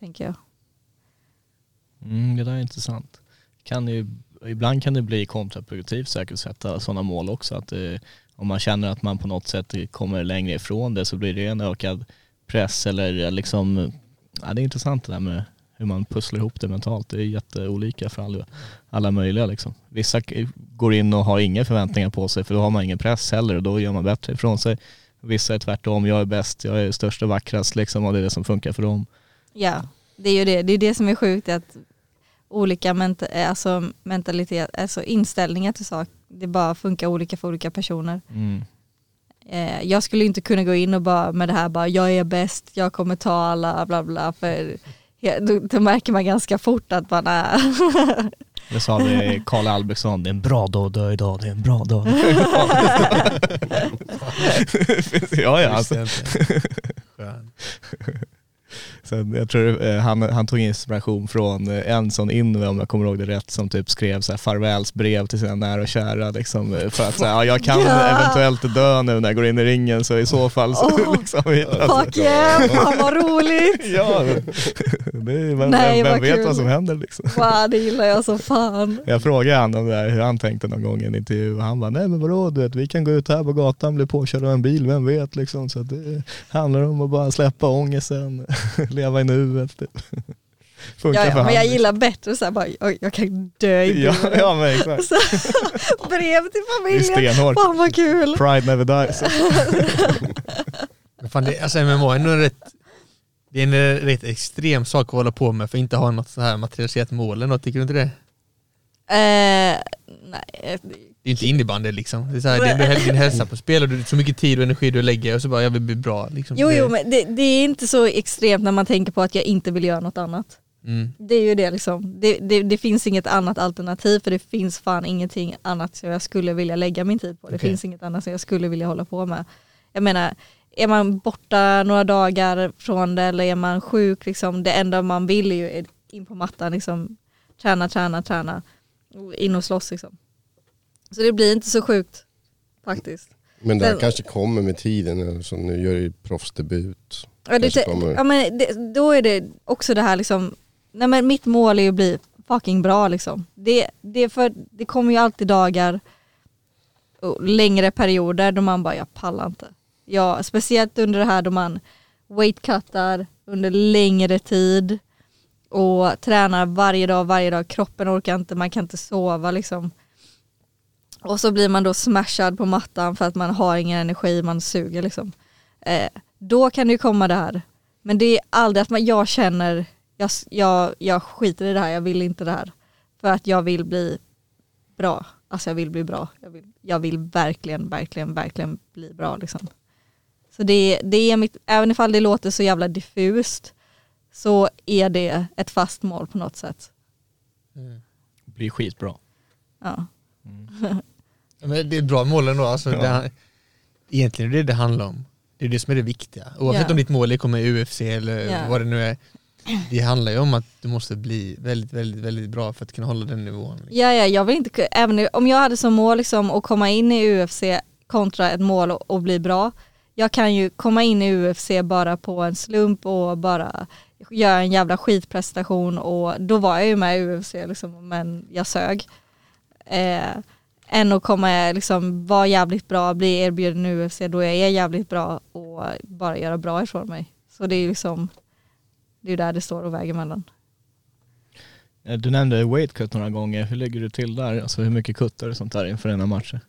Tänker jag. Mm, det där är intressant. Kan ju, ibland kan det bli kontraproduktivt säkert att sätta sådana mål också. Att det, om man känner att man på något sätt kommer längre ifrån det så blir det en ökad press eller eh, liksom, ja, det är intressant det där med hur man pusslar ihop det mentalt. Det är jätteolika för alla, alla möjliga liksom. Vissa går in och har inga förväntningar på sig för då har man ingen press heller och då gör man bättre ifrån sig. Vissa är tvärtom, jag är bäst, jag är störst och vackrast liksom och det är det som funkar för dem. Ja, det är ju det. Det är det som är sjukt att olika ment alltså mentalitet, alltså inställningar till saker, det bara funkar olika för olika personer. Mm. Eh, jag skulle inte kunna gå in och bara med det här bara jag är bäst, jag kommer ta alla bla bla för då, då märker man ganska fort att man är (laughs) Det sa vi Karl Albrektsson, det är en bra dag att dö idag, det är en bra dag. (laughs) ja, ja, alltså. (laughs) Sen, jag tror eh, han, han tog inspiration från eh, en sån Inve, om jag kommer ihåg det rätt, som typ skrev så här farvälsbrev till sina nära och kära. Liksom, eh, för att säga, ja, jag kan Ja. eventuellt dö nu när jag går in i ringen, så i så fall så Åh, (laughs) liksom, alltså, fuck yeah, fan vad roligt. (laughs) Ja, det vem, Nej, vem, vem vet kul. vad som händer liksom. Wow, det gillar jag så fan. Jag frågade han om det här, hur han tänkte någon gång i en intervju och han bara, nej men vadå, du vet, vi kan gå ut här på gatan, bli påkörda av en bil, vem vet liksom. Så att det handlar om att bara släppa ångesten, (laughs) leva i nuet. Typ. Funkar Ja, ja, men jag gillar bättre så här bara, jag kan dö i Ja, bilen. ja men exakt. Så, (laughs) brev till Det är familjen, fan vad kul. Pride never dies. (laughs) Men fan, det, alltså MMA är en rätt, det är en rätt extrem sak att hålla på med för att inte ha något så här materialiserat mål eller något, tycker du inte det? Eh, nej, Det är inte innebandy liksom. Det är, så här, det är din hälsa på spel och du, så mycket tid och energi du lägger och så bara jag vill bli bra. Liksom. jo, det, jo men det, det är inte så extremt när man tänker på att jag inte vill göra något annat. Mm. Det är ju det liksom. Det, det, det finns inget annat alternativ för det finns fan ingenting annat som jag skulle vilja lägga min tid på. Det Okej. finns inget annat som jag skulle vilja hålla på med. Jag menar, är man borta några dagar från det eller är man sjuk, liksom, det enda man vill är ju in på mattan, liksom, träna, träna, träna, in och slåss. Liksom. Så det blir inte så sjukt faktiskt. Men det här kanske kommer med tiden, så nu gör du proffsdebut. Ja, det, ja, men det, då är det också det här liksom, nej men mitt mål är ju att bli fucking bra liksom. Det, det, för, det kommer ju alltid dagar och längre perioder då man bara, jag pallar inte. Ja, speciellt under det här då man weightcuttar under längre tid och tränar varje dag, varje dag. Kroppen orkar inte, man kan inte sova liksom. Och så blir man då smashad på mattan för att man har ingen energi, man suger liksom. Eh, då kan det ju komma det här. Men det är aldrig att man, jag känner, jag, jag, jag skiter i det här, jag vill inte det här. För att jag vill bli bra. Alltså jag vill bli bra. Jag vill, jag vill verkligen, verkligen, verkligen bli bra liksom. Så det, det är mitt, även ifall det låter så jävla diffust så är det ett fast mål på något sätt. Blir skitbra. Ja. Ja, (laughs) Men det är ett bra mål ändå. Alltså, Ja. det, egentligen är det det handlar om. Det är det som är det viktiga. Oavsett Ja. om ditt mål är att komma i UFC eller Ja. vad det nu är. Det handlar ju om att du måste bli väldigt, väldigt, väldigt bra för att kunna hålla den nivån. Ja, ja, jag vill inte, även om jag hade som mål liksom att komma in i UFC kontra ett mål och, och bli bra. Jag kan ju komma in i UFC bara på en slump och bara göra en jävla skitprestation och då var jag ju med i UFC liksom, men jag sög. Eh, än att komma, liksom, vara jävligt bra, bli erbjuden i UFC då jag är jävligt bra och bara göra bra ifrån mig. Så det är liksom, det är där det står och väger mellan. Du nämnde weight cut några gånger, hur ligger du till där? Alltså hur mycket kuttar och sånt där inför dina matcher?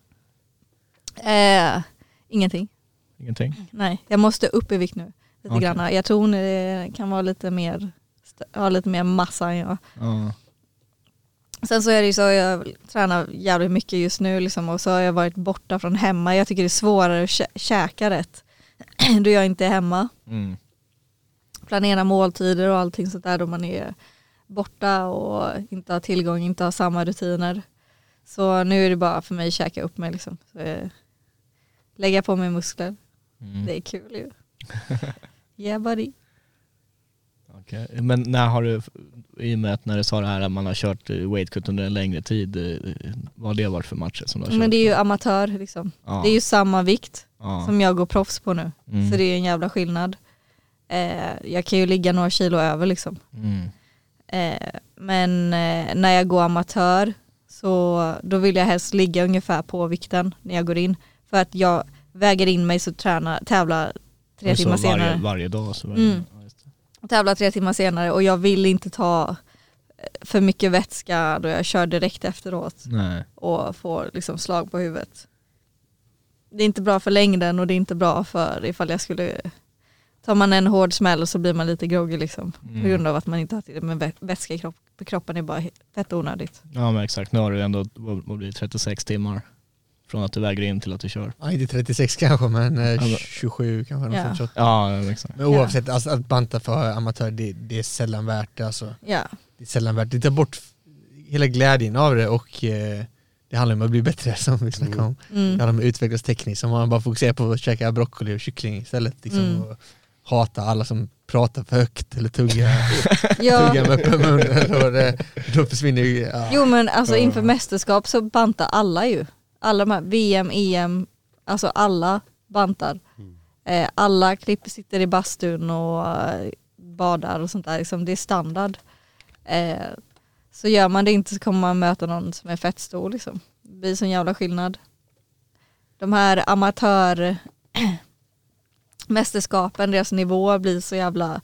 Eh, ingenting. Ingenting? Nej, jag måste upp i vikt nu. Lite Okej. grann. Jag tror hon eh, kan vara lite mer, ha lite mer massa än jag. Ja. Sen så är det ju så, jag tränar jävligt mycket just nu liksom, och så har jag varit borta från hemma. Jag tycker det är svårare att kä- käka rätt (clears throat) då jag inte är hemma. Mm. Planera måltider och allting sånt där då man är borta och inte har tillgång, inte har samma rutiner. Så nu är det bara för mig att käka upp mig liksom. Så, eh, lägga på mig muskler. Mm. Det är kul ju. (laughs) yeah buddy. Okej. Men när har du, i och med att när du sa det här att man har kört eh, weightcut under en längre tid, eh, vad har det varit för matcher som du har kört? Men det är ju amatör liksom. Ja. Det är ju samma vikt ja. som jag går proffs på nu. Mm. Så det är en jävla skillnad. Eh, jag kan ju ligga några kilo över liksom. Mm. Eh, men eh, när jag går amatör så då vill jag helst ligga ungefär på vikten när jag går in. För att jag väger in mig så tränar, tävlar tre så timmar varje, senare. Varje dag så varje, Mm. Tävlar tre timmar senare och jag vill inte ta eh, för mycket vätska då jag kör direkt efteråt Nej. och får liksom slag på huvudet. Det är inte bra för längden och det är inte bra för ifall jag skulle Tar man en hård smäll så blir man lite groggy liksom. Mm. På grund av att man inte har tillräckligt med vä- vätska i kropp, kroppen är bara fett onödigt. Ja men exakt, nu har du ändå, vad vad blir det, 36 timmar från att du väger in till att du kör. Ja, inte 36 kanske men eh, Ja, men- 27 kanske. Ja. något sånt. Ja exakt. Men oavsett, alltså, att banta för amatör det, det är sällan värt det alltså. Ja, Det är sällan värt det. Det tar bort hela glädjen av det och eh, det handlar om att bli bättre (laughs) som vi snackade om. Det mm. handlar om att utvecklas tekniskt. Om man bara fokuserar på att käka broccoli och kyckling istället. Liksom, Mm. och hata alla som pratar för högt eller tuggar, (laughs) ja. tuggar med öppen mun. Då, det, då försvinner ju... Ja. Jo men alltså inför mästerskap så bantar alla ju. Alla de här VM, EM, alltså alla bantar. Eh, alla klipp sitter i bastun och eh, badar och sånt där. Liksom, det är standard. Eh, så gör man det inte så kommer man möta någon som är fett stor. Liksom. Det blir sån jävla skillnad. De här amatör (clears throat) mästerskapen, deras nivå blir så jävla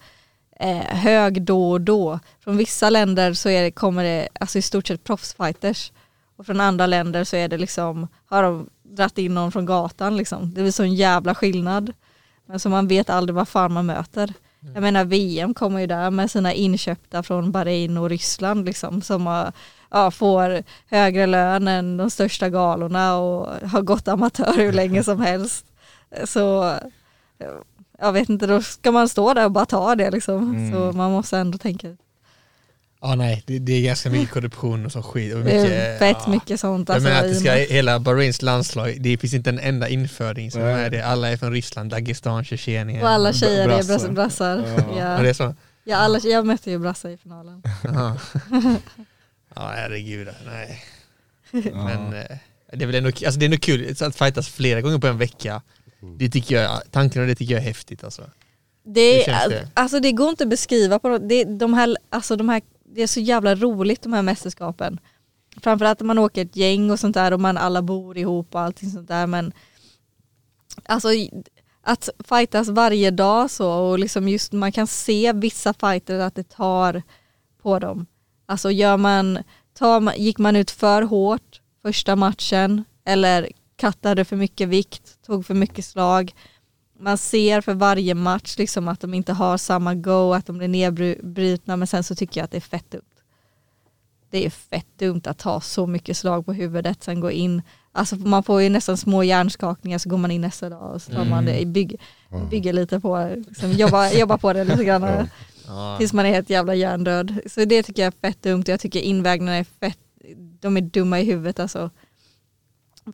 hög då och då. Från vissa länder så är det, kommer det alltså i stort sett proffsfighters. Och från andra länder så är det liksom, har de dratt in någon från gatan liksom. Det blir så en jävla skillnad. Men så man vet aldrig vad fan man möter. Jag menar VM kommer ju där med sina inköpta från Bahrain och Ryssland liksom som har, ja, får högre lön än de största galorna och har gått amatör hur länge som helst. Så jag vet inte, då ska man stå där och bara ta det liksom. Mm. Så man måste ändå tänka, Ja nej, det, det är ganska mycket korruption och så skit. Och det mycket, är fett ja. mycket sånt. Jag Alltså, menar att det ska, hela Bahrains landslag, det finns inte en enda införing som Nej. är det. Alla är från Ryssland, Dagestan, Tjetjenien. och alla tjejer är brassar. Ja. Ja, Ja. det är så? Ja, alla, jag mötte ju brassar i finalen. Ja, (laughs) ja herregud. Nej. Men eh, det är väl ändå, alltså det är ändå kul att fightas flera gånger på en vecka. Det tycker jag, tanken och det tycker jag är häftigt alltså. Det, det? alltså det går inte att beskriva på något. Det, de här, alltså de här, det är så jävla roligt de här mästerskapen. Framförallt när man åker ett gäng och sånt där och man alla bor ihop och allting sånt där men alltså att fightas varje dag så och liksom just man kan se vissa fighter att det tar på dem. Alltså gör man, tar, gick man ut för hårt första matchen eller kattade för mycket vikt, tog för mycket slag. Man ser för varje match liksom att de inte har samma go, att de blir nedbrutna men sen så tycker jag att det är fett dumt. Det är fett dumt att ta så mycket slag på huvudet, sen gå in, alltså man får ju nästan små hjärnskakningar så går man in nästa dag och så tar man det, bygg, bygger lite på liksom, jobbar, jobbar på det lite grann. Ja. Tills man är helt jävla hjärndöd. Så det tycker jag är fett dumt. Jag tycker invägningarna är fett, de är dumma i huvudet alltså.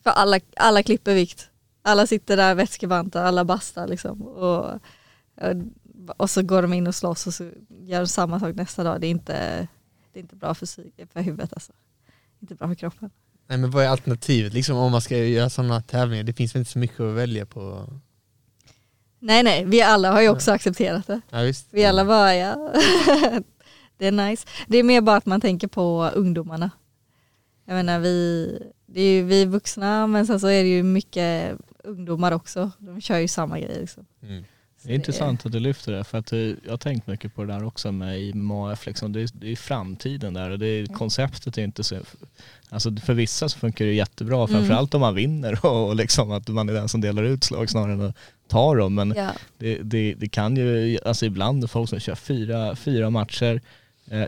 För alla, alla klipper vikt. Alla sitter där vätskebantar, alla bastar liksom. Och, och så går de in och slåss och så gör de samma sak nästa dag. Det är inte, det är inte bra för, för huvudet alltså. Inte bra för kroppen. Nej men vad är alternativet liksom om man ska göra sådana tävlingar? Det finns väl inte så mycket att välja på? Nej nej, vi alla har ju också accepterat det. Ja, visst. Vi alla bara ja, (laughs) det är nice. Det är mer bara att man tänker på ungdomarna. Jag menar vi, det är ju vi vuxna men sen så är det ju mycket ungdomar också. De kör ju samma grej liksom. Mm. Det är intressant att du lyfter det för att eh, jag har tänkt mycket på det där också med IMAF. Liksom. Det, är, det är framtiden där och det är, konceptet är inte så... Alltså för vissa så funkar det jättebra, Mm. framförallt om man vinner (laughs) och, och liksom att man är den som delar ut slag snarare än att ta dem. Men Ja. det, det, det kan ju, alltså ibland folk som kör fyra, fyra matcher,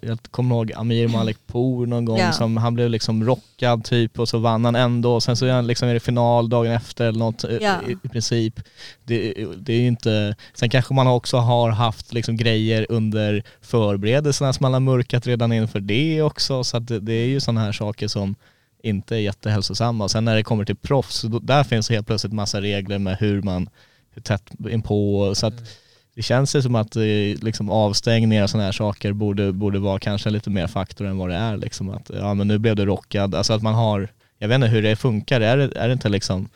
jag kommer ihåg Amir Malik Pour någon gång Ja. som han blev liksom rockad typ och så vann han ändå och sen så är han liksom i final dagen efter eller något eh, Ja. i, i princip. Det, det är ju inte, sen kanske man också har haft liksom grejer under förberedelserna som man har mörkat redan inför det också så att det, det är ju sådana här saker som inte är jättehälsosamma. Och sen när det kommer till proffs, då, där finns helt plötsligt massa regler med hur man, hur tätt inpå, så att det känns ju som att eh, liksom avstängningar och sådana här saker borde, borde vara kanske lite mer faktor än vad det är liksom att ja men nu blev du rockad, alltså att man har, jag vet inte hur det funkar, är det, är det inte liksom,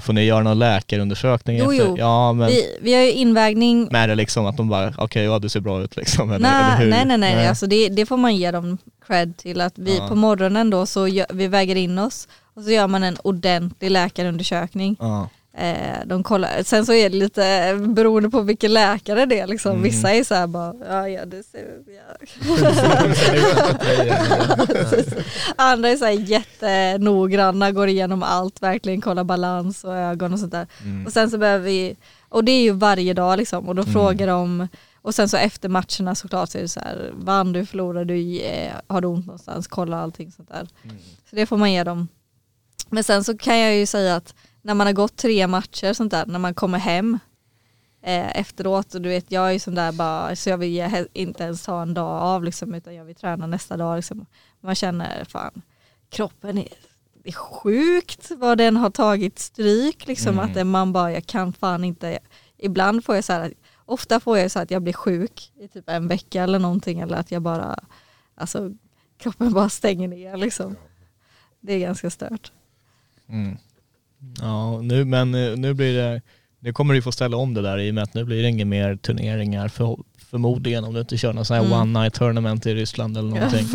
får ni göra någon läkarundersökning Jo, efter? jo. Ja men, Vi, vi har ju invägning, men är det liksom att de bara, okej ja du ser bra ut liksom? Eller, eller nej, nej nej nej, Alltså det, det får man ge dem cred till att vi Ja. på morgonen då så gör, vi väger in oss och så gör man en ordentlig läkarundersökning. Ja. Eh, de kollar, sen så är det lite beroende på vilken läkare det är liksom. Mm. Vissa är så här bara, ja ja det ser ja. (laughs) Andra är så här jättenoggranna, går igenom allt, verkligen kollar balans och ögon och sånt där. Mm. Och sen så behöver vi, och det är ju varje dag liksom, och då frågar de, och sen så efter matcherna såklart så är det så här, vann du, förlorade du, eh, har du ont någonstans, kolla allting sånt där. Så det får man ge dem. Men sen så kan jag ju säga att när man har gått tre matcher sånt där, när man kommer hem eh, efteråt och du vet jag är ju sån där bara, så jag vill inte ens ta en dag av liksom, utan jag vill träna nästa dag liksom. Man känner fan, kroppen är, är sjukt vad den har tagit stryk liksom, att det- man bara, jag kan fan inte, ibland får jag så här, ofta får jag så här att jag blir sjuk i typ en vecka eller någonting eller att jag bara, alltså kroppen bara stänger ner liksom. Det är ganska stört. Mm. Ja, nu, men eh, nu blir det, nu kommer du få ställa om det där i och med att nu blir det inga mer turneringar för, förmodligen om du inte kör någon sån här Mm. one night tournament i Ryssland eller någonting.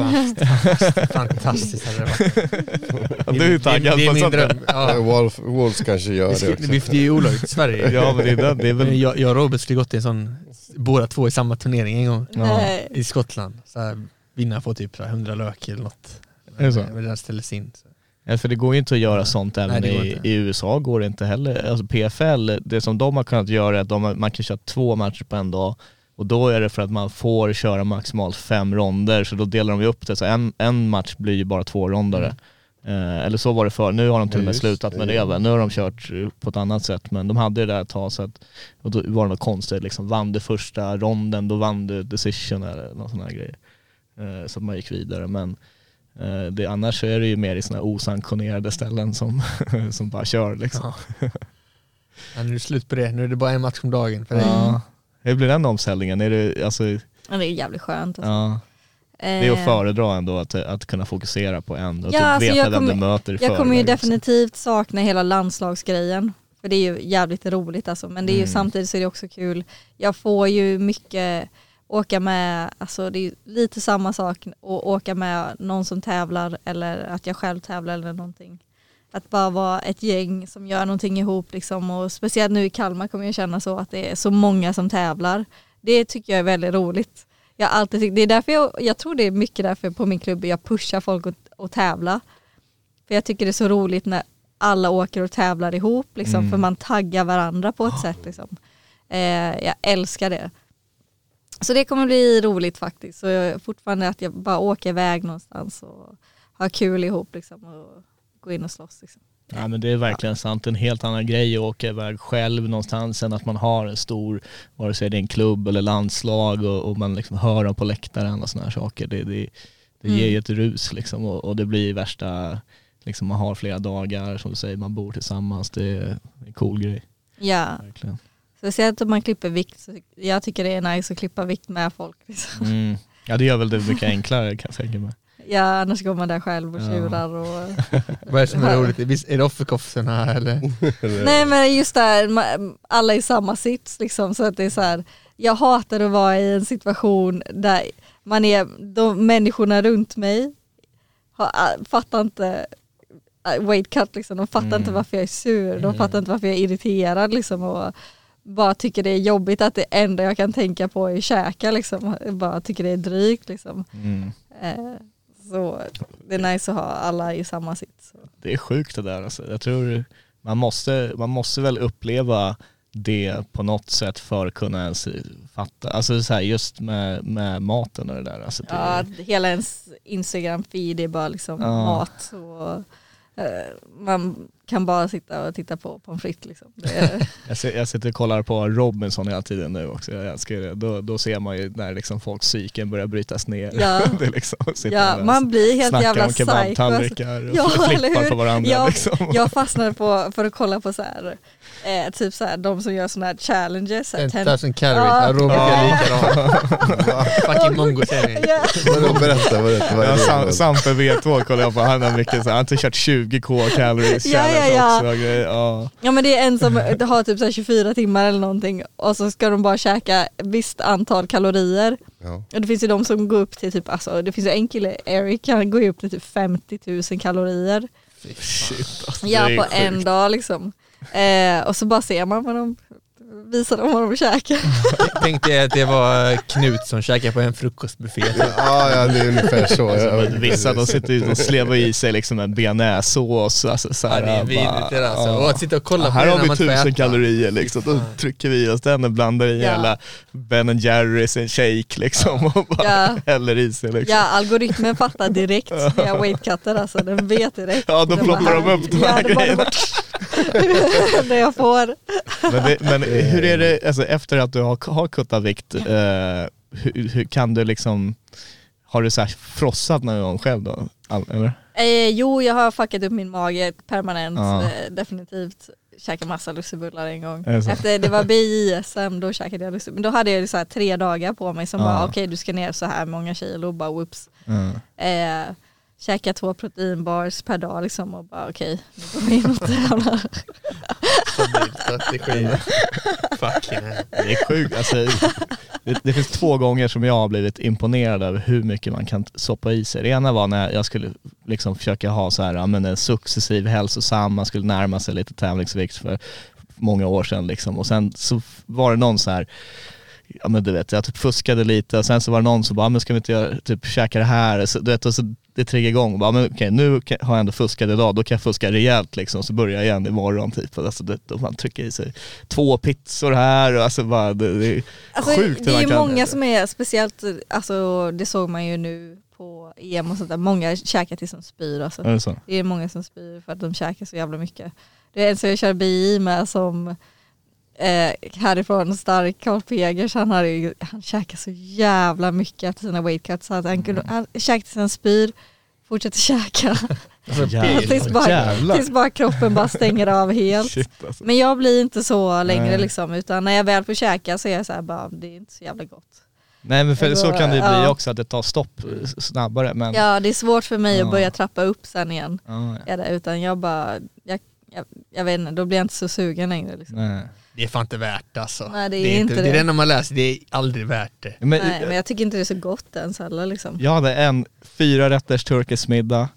Fantastiskt hade det varit. (laughs) Du är ju taggad det, det på är min sånt där. dröm. Ja. Wolf, Wolves kanske gör Det, det också. vi- det är ju olagligt i Sverige. (laughs) Ja men det är, det, det är väl, jag, jag och Robert skulle gått i en sån, båda två i samma turnering en gång Ja. I Skottland. Så här, vinna på typ så här 100 lök eller något. Är det så? Men den ställdes in. Så. Ja, för det går ju inte att göra sånt även Nej, i, i USA går det inte heller. Alltså PFL, det som de har kunnat göra är att de, man kan köra två matcher på en dag och då är det för att man får köra maximalt fem ronder så då delar de ju upp det så en, en match blir ju bara två rondare. Eh, eller så var det för nu har de till och med slutat med det. Nu har de kört eh, på ett annat sätt men de hade det där ett tag så att, och då var det något konstigt liksom, vann du första ronden då vann du decision eller någon sån här grej. Eh, så att man gick vidare men det, annars så är det ju mer i såna här osanktionerade ställen som, (laughs) som bara kör liksom. Ja, nu är det slut på det, nu är det bara en match om dagen för dig. Ja. Hur blir den omställningen? Är det, alltså, Ja, det är jävligt skönt. Alltså. ja, det är att Eh, föredra ändå att, att kunna fokusera på en och Ja, typ alltså veta jag vem du kommer- möter i Jag kommer ju också. definitivt sakna hela landslagsgrejen. För det är ju jävligt roligt alltså. Men det är ju Mm. samtidigt så är det också kul. Jag får ju mycket åka med, alltså det är lite samma sak att åka med någon som tävlar eller att jag själv tävlar eller någonting. Att bara vara ett gäng som gör någonting ihop liksom och speciellt nu i Kalmar kommer jag känna så att det är så många som tävlar. Det tycker jag är väldigt roligt. Jag alltid tyckt, det är därför jag, jag tror det är mycket därför på min klubb jag pushar folk att, att tävla. För jag tycker det är så roligt när alla åker och tävlar ihop liksom, Mm. för man taggar varandra på ett sätt. Liksom. Eh, jag älskar det. Så det kommer bli roligt faktiskt. Så jag, fortfarande att jag bara åker iväg någonstans och har kul ihop liksom, och gå in och slåss. Liksom. Ja men det är verkligen sant, en helt annan grej att åka iväg själv någonstans än att man har en stor, vare sig det är en klubb eller landslag och, och man liksom hör dem på läktaren och sådana här saker. Det, det, det ger Mm. ju ett rus liksom och, och det blir värsta, liksom man har flera dagar som du säger, man bor tillsammans, det är en cool grej. Ja, Verkligen. Speciellt om man klipper vikt. Så jag tycker det är nice att klippa vikt med folk. Liksom. Mm. Ja det gör väl det mycket (laughs) enklare kan jag tänka mig. Ja, annars går man där själv och tjurar. Och... (laughs) Vad är det som är roligt? Är det offerkoftorna eller? (laughs) Nej men just där, ma- alla i samma sits liksom. Så att det är så här, jag hatar att vara i en situation där man är, de människorna runt mig har, äh, fattar inte äh, weight cut liksom. De fattar Mm. inte varför jag är sur, de fattar inte varför jag är irriterad liksom. Och bara tycker det är jobbigt att det enda jag kan tänka på är käka liksom. Bara tycker det är drygt liksom. Mm. Eh, så det är nice att ha alla i samma sits. Det är sjukt det där alltså. Jag tror man måste, man måste väl uppleva det på något sätt för att kunna ens fatta, alltså så här, just med, med maten och det där. Alltså det, Ja, att hela ens Instagram-feed är bara liksom Ja. mat och man kan bara sitta och titta på pommes frites liksom. (laughs) Jag, jag sitter och kollar på Robinson hela tiden nu också, jag älskar det. Då, då ser man ju när liksom folks psyken börjar brytas ner. Ja. (laughs) liksom, ja, man blir helt snackar jävla om psycho. alltså. kebabtallrikar och Ja, flippar på varandra. Ja, liksom. Jag fastnade på för att kolla på så här, eh, typ så här, de som gör sådana här challenges. så här, 10,000 calories, Ja. Robert är likadan. (laughs) Fucking mongo. Vadå, berätta, berätta. Vad Ja? Sam, Sampe V2 kollar jag på, han har mycket så han har kört 20k calories (laughs) Ja, ja, ja. också. grejer. Ja. Ja men det är en som har typ så här 24 timmar eller någonting och så ska de bara käka visst antal kalorier. Ja. Och det finns ju de som går upp till typ, alltså det finns ju en kille, Eric, han går ju upp till typ 50 000 kalorier. Shit, alltså, Ja på sjukt. en dag liksom. Eh, och så bara ser man vad de visar dem vad de käkar. Tänkte att det var Knut som käkade på en frukostbuffé. Ja, ja, det är ungefär så. Alltså, Ja, vissa de sitter och slevar i sig liksom en bearnaisesås. Alltså, så Ja, här, det är vidrigt alltså. ja. Och att sitta och kolla Ja, på här det har när vi tusen kalorier liksom, då trycker vi i oss den och blandar i Ja. hela Ben Jerrys en shake liksom och bara Ja. häller i sig liksom. Ja algoritmen fattar direkt när jag weightcuttar alltså, den vet direkt. Ja, då ploppar de upp de ja, här det bara- grejerna. (laughs) det jag får. Men, det, men hur är det, alltså, efter att du har, har kuttat vikt, eh, hur, hur kan du liksom, har du så här frossat någon gång själv då? All, eller? Eh, jo jag har fuckat upp min mage permanent, Ja. eh, definitivt. Käkat massa lussebullar en gång. Det? Efter det var BJSM då käkade jag lussebullar. Men då hade jag så här tre dagar på mig som Ja. bara okej du ska ner så här många kilo, bara whoops. Mm. Käka två proteinbars per dag liksom och bara okej, nu går vi in och tränar. (laughs) Fucking hell. Det är sjukt, alltså, det, det finns två gånger som jag har blivit imponerad över hur mycket man kan soppa i sig. Det ena var när jag skulle liksom försöka ha så här, men en successiv hälsosam, man skulle närma sig lite tävlingsvikt för många år sedan liksom. Och sen så var det någon så här ja men du vet, jag typ fuskade lite och sen så var det någon som bara, men ska vi inte göra, typ käka det här? Så, du vet, och så det triggade igång, bara, men okej nu kan, har jag ändå fuskat idag, då kan jag fuska rejält liksom, så börjar jag igen imorgon typ. Alltså, det, då man trycker i sig två pizzor här och alltså bara, det, det är Alltså, sjukt det är ju kan- många som är speciellt, alltså det såg man ju nu på EM och sånt där, många käkar tills de spyr alltså. Är det så? Det är många som spyr för att de käkar så jävla mycket. Det är en som jag kör BI med som eh, härifrån stark Carl Pegers, han, ju, han käkar så jävla mycket efter sina weight cuts. Så att han, kunde, han (laughs) tills han spyr, fortsätter käka. tills, bara, tills bara kroppen bara stänger av helt. (laughs) Shit alltså. Men jag blir inte så längre Nej. liksom, utan när jag väl får käka så är jag så här bara, det är inte så jävla gott. Nej men för Alltså, så kan det ju bli ja. också, att det tar stopp eh, snabbare. Men, Ja det är svårt för mig Ja. att börja trappa upp sen igen. Ja, ja. Utan jag bara, jag, jag, jag vet inte, då blir jag inte så sugen längre. Liksom. Nej. Det är fan inte värt alltså. Nej, det är inte det. det. är det enda man läser, det är aldrig värt det. Men, Nej, men jag tycker inte det är så gott ens heller. Liksom. Jag hade en fyra rätters turkisk middag,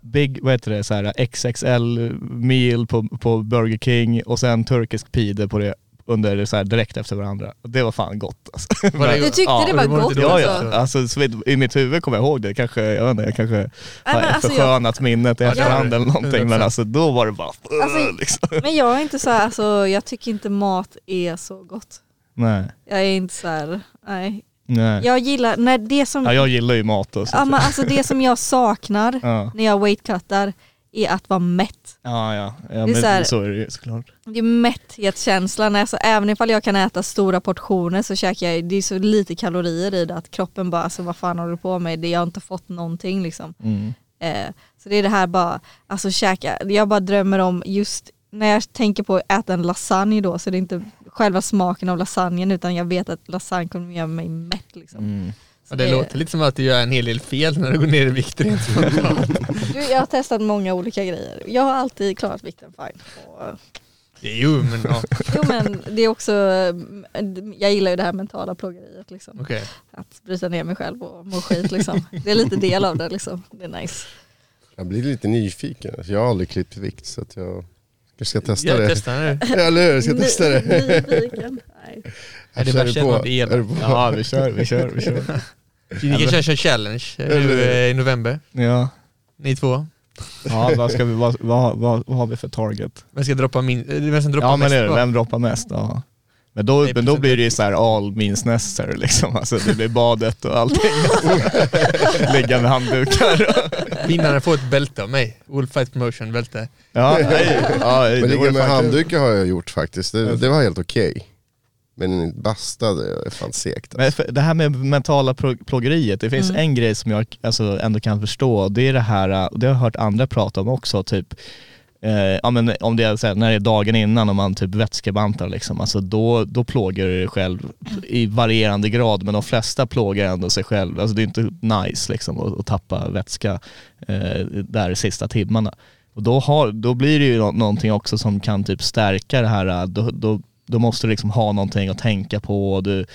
big, vad heter det, så här XXL meal på, på Burger King och sen turkisk pide på det under så här direkt efter varandra. Det var fan gott alltså. (laughs) Var det Du tyckte Ja, det var gott Ja, också? ja. Alltså, så I mitt huvud kommer jag ihåg det, kanske, jag vet inte, jag kanske Nej, har alltså, jag, förskönat minnet i efterhand ja. eller någonting men 100%. alltså då var det bara (laughs) Alltså, liksom. men jag är inte så här, alltså, jag tycker inte mat är så gott. Nej, Jag är inte så här, nej. nej. Jag gillar, när det som, Ja, jag gillar ju mat och så. ja, men alltså det som jag saknar ja. när jag weightcuttar är att vara mätt. Ja, ja. ja är men så här- så är det ju såklart. Det är mätthetskänslan, alltså, även ifall jag kan äta stora portioner så käkar jag, det är så lite kalorier i det att kroppen bara, alltså vad fan håller du på med? Det- Jag har inte fått någonting liksom. Mm. Eh, så det är det här bara, alltså käka, jag bara drömmer om just när jag tänker på att äta en lasagne då så det är inte själva smaken av lasagnen utan jag vet att lasagne kommer göra mig mätt liksom. Mm. Så Ja, det låter lite som att du gör en hel del fel när du går ner i vikt (laughs) rent spontant. Du, jag har testat många olika grejer. Jag har alltid klarat vikten fine. Och, Jo men ja, jo men det är också, jag gillar ju det här mentala plågeriet liksom. okej. Att bryta ner mig själv och må skit liksom. Det är lite del av det liksom. Det är nice. Jag blir lite nyfiken. Alltså, Jag har aldrig klippt vikt så att jag kanske ska testa Jag det. testar nu. (laughs) Eller hur? Jag ska testa det. Nyfiken. Nej. Är det Kör värsta du på? något? Är på? Ja, vi kör, vi kör, vi kör. (laughs) Ni kan köra en challenge nu eh, i november, Ja. ni två. Ja, vad, ska vi, vad, vad, vad, vad har vi för target? Vem ska droppa min, eh, vem som droppar Ja men mest? det är det, vem droppar mest? Ja. Men då, men då blir det ju så här all means necessary liksom. Alltså det blir badet och allting. (laughs) Ligga med handdukar. Vinnaren får ett bälte av mig. Wolfight Promotion bälte. Ja, nej, ja, det Men ligga med kul. handdukar har jag gjort faktiskt, det, det var helt okej. Men basta det är fan segt Men alltså. det här med mentala plågeriet, det finns Mm. en grej som jag alltså, ändå kan förstå, det är det här, och det har jag hört andra prata om också, typ eh, ja, men om det är så här, när det är dagen innan och man typ vätskebantar liksom, alltså då, då plågar du dig själv i varierande grad men de flesta plågar ändå sig själv. Alltså det är inte nice liksom att, att tappa vätska eh, där sista timmarna. Och då, har, då blir det ju någonting också som kan typ stärka det här, då, då, då måste du liksom ha någonting att tänka på. och Du,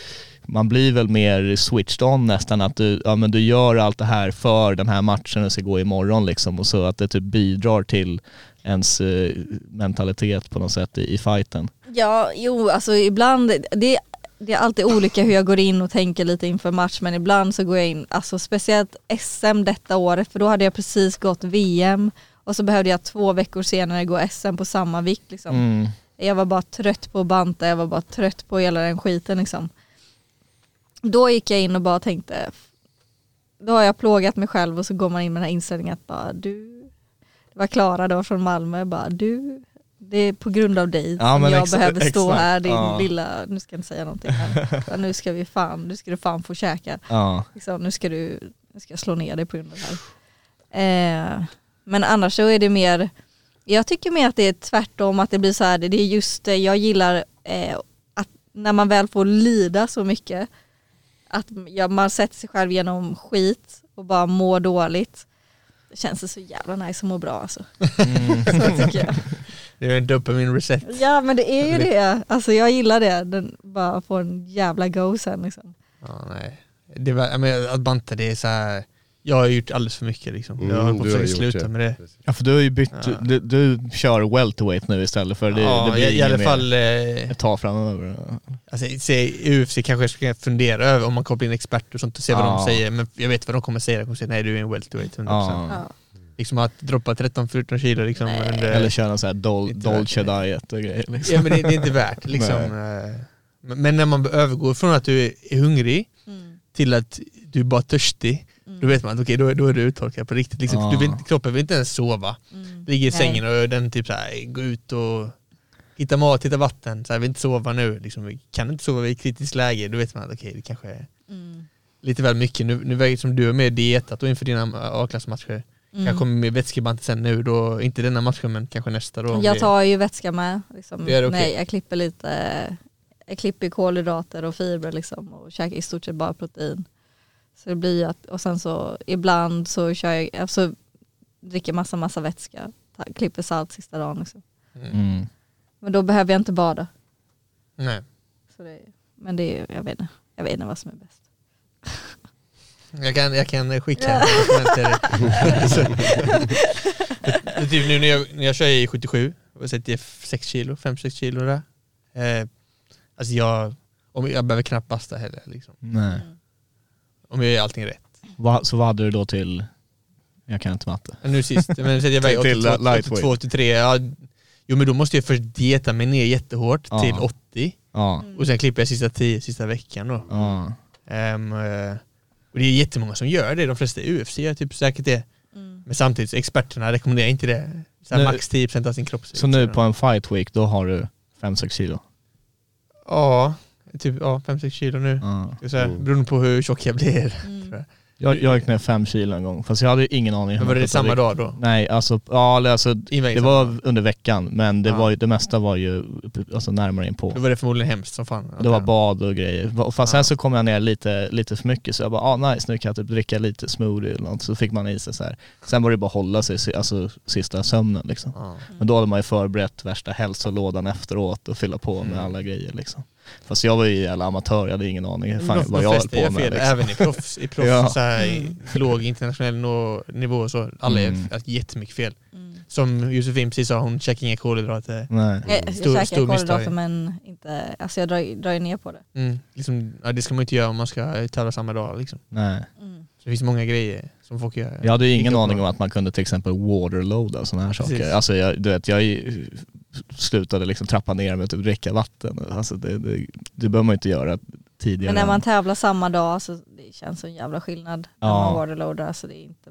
man blir väl mer switched on nästan, att du, ja, men du gör allt det här för den här matchen och ska gå imorgon liksom och så att det typ bidrar till ens eh, mentalitet på något sätt i, i fighten. Ja, jo, alltså ibland, det, det är alltid olika hur jag går in och tänker lite inför match men ibland så går jag in, alltså speciellt SM detta året för då hade jag precis gått VM och så behövde jag två veckor senare gå SM på samma vikt liksom. Mm. Jag var bara trött på att banta, jag var bara trött på hela den skiten liksom. Då gick jag in och bara tänkte, då har jag plågat mig själv och så går man in med den här inställningen att bara du, det var Klara då från Malmö, bara du, det är på grund av dig Ja, som jag behöver stå exakt. här din Ja. lilla, nu ska jag inte säga någonting här, (laughs) nu ska vi fan, nu ska du fan få käka. Ja. Liksom, nu ska du, nu ska jag slå ner dig på grund av det här. Eh, men annars så är det mer, jag tycker mer att det är tvärtom, att det blir så här, det är just det, jag gillar eh, att när man väl får lida så mycket, att man sätter sig själv genom skit och bara mår dåligt. Det känns det så jävla nice att må bra alltså. Mm. (laughs) Så tycker jag. Det är en dopamin reset. Ja men det är ju det, alltså jag gillar det, Den, bara få en jävla go sen liksom. Ja, nej. Det var, menar, att banta det är så här. Jag har gjort alldeles för mycket liksom. Mm, jag har på att sluta det. med det. ja för du har ju bytt, Ja. du, du kör welterweight nu istället för det, ja, det blir i, i alla fall, eh, ett tag framöver. alltså, se, UFC kanske ska fundera över om man kopplar in experter och sånt och se vad Ja. de säger, men jag vet vad de kommer säga, de kommer säga nej du är en welterweight 100%. Ja. Ja. Liksom att droppa 13-14 kilo liksom under, Eller köra en sån här dol, värt Dolce det. diet och grejer. Liksom. Ja men det, det är inte värt (laughs) liksom. eh, Men när man övergår från att du är, är hungrig Mm. till att du är bara törstig, då vet man att okej då, då är du uttorkad på riktigt. Liksom. Ja. Du vill, kroppen vill inte ens sova. Mm. Ligger i sängen och den typ så här, gå ut och hitta mat, hitta vatten, så här, vill inte sova nu. Liksom, kan inte sova i kritiskt läge, då vet man att okej det kanske är Mm. lite väl mycket. Nu, nu väger som du är med dietat och inför dina A-klassmatcher. Mm. Kanske med vätskeband sen nu då, inte denna matchen men kanske nästa då. Jag det- tar ju vätska med. Liksom. Okej. Nej, jag klipper lite, jag klipper kolhydrater och fibrer liksom och käkar i stort sett bara protein. Så det blir att, och sen så ibland så kör jag, alltså dricker massa massa vätska, ta, klipper salt sista dagen liksom. Mm. Men då behöver jag inte bada. Nej. Så det, men det är, jag vet inte, jag vet inte vad som är bäst. Jag kan, jag kan skicka en dokument till dig. Så- (laughs) Men typ nu när jag, när jag kör i 77 och sätter 6 kilo, 5-6 kilo där. Eh, alltså jag, om jag behöver knappt basta heller. Liksom. Nej. Om jag gör allting rätt. Va, så vad hade du då till, jag kan inte matte. Nu sist, men säger jag (laughs) väger Till 82, lightweight. 82, 83, ja, jo men då måste jag först dieta mig ner jättehårt Ja. till 80 Ja. och sen klipper jag sista 10 sista veckan då. ja. Eh, och det är jättemånga som gör det, de flesta i UFC gör typ säkert det. Mm. Men samtidigt, så experterna rekommenderar inte det. Så Nu- max 10% av sin kroppsvikt. Så nu på en fight week, då har du 5-6 kilo? Ja, typ ja, 5-6 kilo nu. Ja. Så här, Mm. beroende på hur tjock jag blir. Mm. (laughs) Jag, jag gick ner 5 kilo en gång, fast jag hade ju ingen aning. Men var det samma dag då? Nej, alltså, ja, eller alltså det var under veckan, men det, Ja. var, ju- det mesta var ju alltså, närmare in på. Då var det förmodligen hemskt som fan. Det var bad och grejer. Fast sen Ja. så kom jag ner lite, lite för mycket så jag bara, ah nice nu kan jag typ dricka lite smoothie eller något. Så fick man i sig så här. Sen var det bara att hålla sig, si- alltså sista sömnen liksom. Ja. Men då hade man ju förberett värsta hälsolådan efteråt och fylla på med Mm. alla grejer liksom. Fast jag var ju jävla amatör, jag hade ingen aning fan, de, vad de jag höll på med fel, liksom. även i proffs, i (laughs) proffs Ja. så här, i låg internationell nivå så. Alla Mm. gör jättemycket fel. Mm. Som Josefin precis sa, hon käkar inga kolhydrater. Nej. Jag, jag Stor- käkar stor kolhydrater men inte, alltså jag drar, drar ju ner på det. Mm. Liksom, ja, det ska man inte göra om man ska tävla samma dag. Liksom. Nej. Mm. Så det finns många grejer som folk gör. Jag hade ju ingen aning om att man kunde till exempel waterloada och sådana här Precis. saker. Alltså jag, du vet, jag slutade liksom trappa ner med att typ dricka vatten. Alltså det, det, det behöver man inte göra tidigare. Men när man tävlar samma dag så det känns som en jävla skillnad när Ja. man waterloadar. Så det är inte...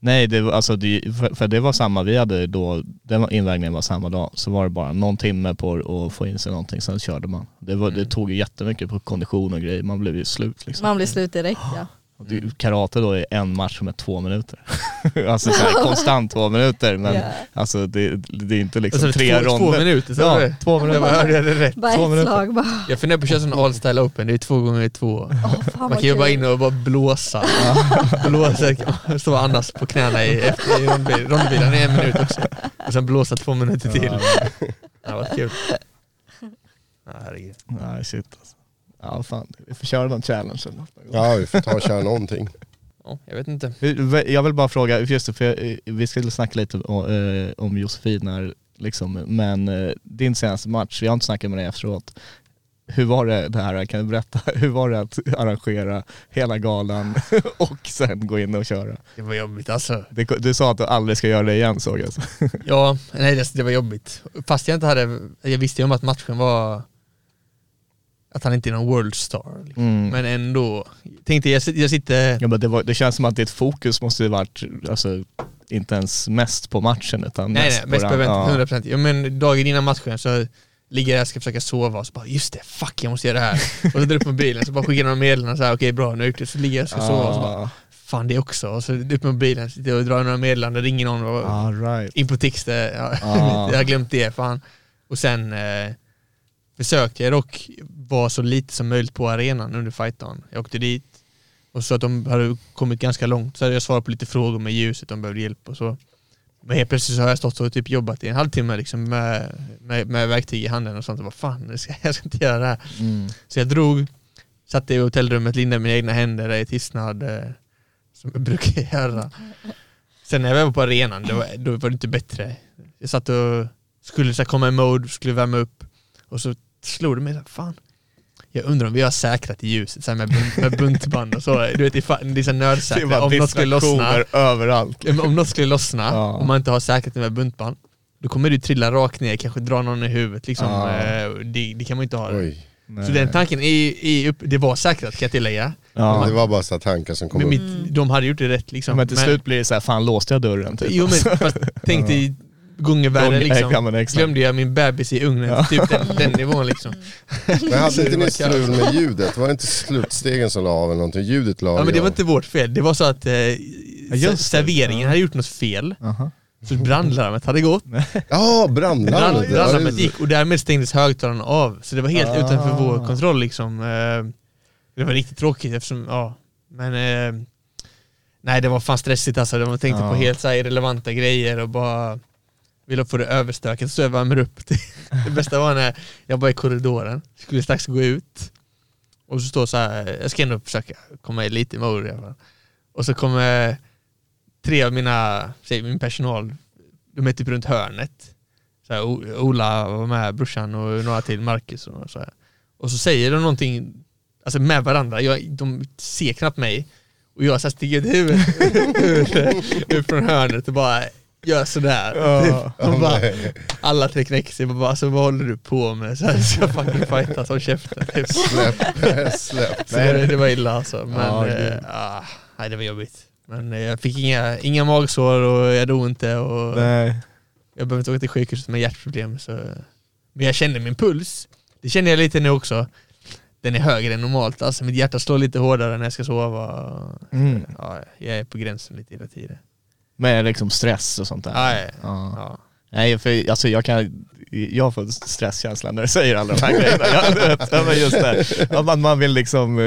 Nej, det, alltså det, för, för det var samma, vi hade då, den invägningen var samma dag, så var det bara någon timme på att få in sig någonting, sen körde man. Det, var, Mm. det tog ju jättemycket på kondition och grejer, man blev ju slut liksom. Man blir slut direkt ja. Det, karate då är en match med två minuter. (laughs) alltså så här, (laughs) konstant två minuter, men Ja. alltså det, det är inte liksom så är det tre två, ronder. två minuter, så Ja, var det. två (laughs) minuter. Jag hörde det rätt. Bara Två ett minuter. slag bara. Jag funderar på att köra sån all style open, det är två gånger två. Fan Man kan ju bara in och bara blåsa. blåsa, stå andas på knäna i, efter, i rondbil, rondbilen i en minut också. Och sen blåsa två minuter till. Det har varit kul. Ja, herregud. Nej shit alltså. Ja fan, vi får köra någon challenge eller något. Ja, vi får ta och köra någonting. Ja, jag vet inte. Jag vill bara fråga, just det, för vi skulle snacka lite om, eh, om Josefin här, liksom, men eh, din senaste match, vi har inte snackat med dig efteråt. Hur var det, det här, kan du berätta, (laughs) hur var det att arrangera hela galan (laughs) och sen gå in och köra? Det var jobbigt alltså. Det, du sa att du aldrig ska göra det igen såg jag. (laughs) Ja, nej det, det var jobbigt. Fast jag inte hade, jag visste ju om att matchen var att han inte är någon world star. Liksom. Mm. Men ändå, tänkte jag, jag sitter, Ja, men det, var, det känns som att ditt fokus måste ju varit, alltså, inte ens mest på matchen utan nej mest nej, mest på eventet, 100%. Ja, men dagen innan matchen så ligger jag och ska försöka sova och så bara just det, fuck jag måste göra det här. och så drar jag upp mobilen så bara skickar några meddelanden så här, okej bra nu har jag gjort det, så ligger jag och ska sova och så bara Ah, fan det också. Och så upp med mobilen, och drar några meddelanden, ringer någon och ah, right. in på Tixter, ja, Ah. (laughs) jag har glömt det, fan. Och sen eh, försökte jag dock vara så lite som möjligt på arenan under fightdagen. Jag åkte dit och så att de hade kommit ganska långt, så hade jag svarat på lite frågor med ljuset, de behövde hjälp och så. Men helt plötsligt så har jag stått och typ jobbat i en halvtimme liksom med, med, med verktyg i handen och sånt och vad fan, jag ska, jag ska (laughs) inte göra det här. Mm. Så jag drog, satt i hotellrummet, lindade mina egna händer i tystnad, eh, som jag brukar (laughs) göra. Sen när jag var på arenan, då, var- då var det inte bättre. Jag satt och skulle så komma i mode, skulle värma upp och så slog det mig, fan, jag undrar om vi har säkrat i ljuset så här, med, bunt, med buntband och så. Du vet, det är fan- det är så var Om något skulle lossna, överallt. om något skulle lossna, Ja. om man inte har säkrat det med buntband, då kommer du trilla rakt ner, kanske dra någon i huvudet liksom. Ja. Eh, Det, det kan man inte ha. Oj. Så den tanken är, är upp, det var säkrat kan jag tillägga. Ja. Det var bara så här tankar som kom Men upp. mitt, de hade gjort det rätt liksom. men till slut blir det så här, fan låste jag dörren typ? Jo men fast (laughs) tänk dig gånger värre liksom. ja. Glömde jag min bebis i ugnen, Ja. typ den, den nivån liksom. Men hade inte Det ni strul med ljudet? Var det inte slutstegen som la av eller någonting? Ljudet la Ja men det av. var inte vårt fel, det var så att eh, det. serveringen hade gjort något fel. Aha. Så brandlarmet hade gått. Ja, brandlarmet! Brand, Ja, brandlarmet det- gick och därmed stängdes högtalarna av. Så det var helt Ah. utanför vår kontroll liksom. Eh, Det var riktigt tråkigt eftersom, ja. Men eh, nej det var fan stressigt alltså. De tänkte Ja. på helt så här irrelevanta grejer och bara ville få det överstökat så jag värmer upp. (laughs) Det bästa var när jag var i korridoren, skulle strax gå ut och så står så här, jag ska ändå försöka komma i lite mode i alla fall. Och så kommer tre av mina, säg min personal, de är typ runt hörnet. Så här, Ola var med, brorsan och några till, Marcus och så här. Och så säger de någonting, alltså med varandra, jag, de ser knappt mig. Och jag så här sticker ut (laughs) huvudet från hörnet och bara gör sådär. Ja. (laughs) Typ. Bara, alla tre knäcker sig och bara, alltså, vad håller du på med? Så här, (laughs) så jag fucking fightas, håll käften. Typ. (laughs) Släpp, släpp. Så det, det var illa alltså. Men Ja, eh, ah, nej, det var jobbigt. Men eh, jag fick inga, inga magsår och jag dog inte och Nej. jag behövde inte åka till sjukhuset med hjärtproblem. Så. Men jag kände min puls, det känner jag lite nu också. Den är högre än normalt, alltså mitt hjärta slår lite hårdare när jag ska sova. Mm. Ja, jag är på gränsen lite hela tiden. Med liksom stress och sånt där? Ja, ja. Ja. Nej, för alltså jag kan, jag får stresskänsla när du säger alla de här grejerna. Ja, men just det. Man, man vill liksom, eh,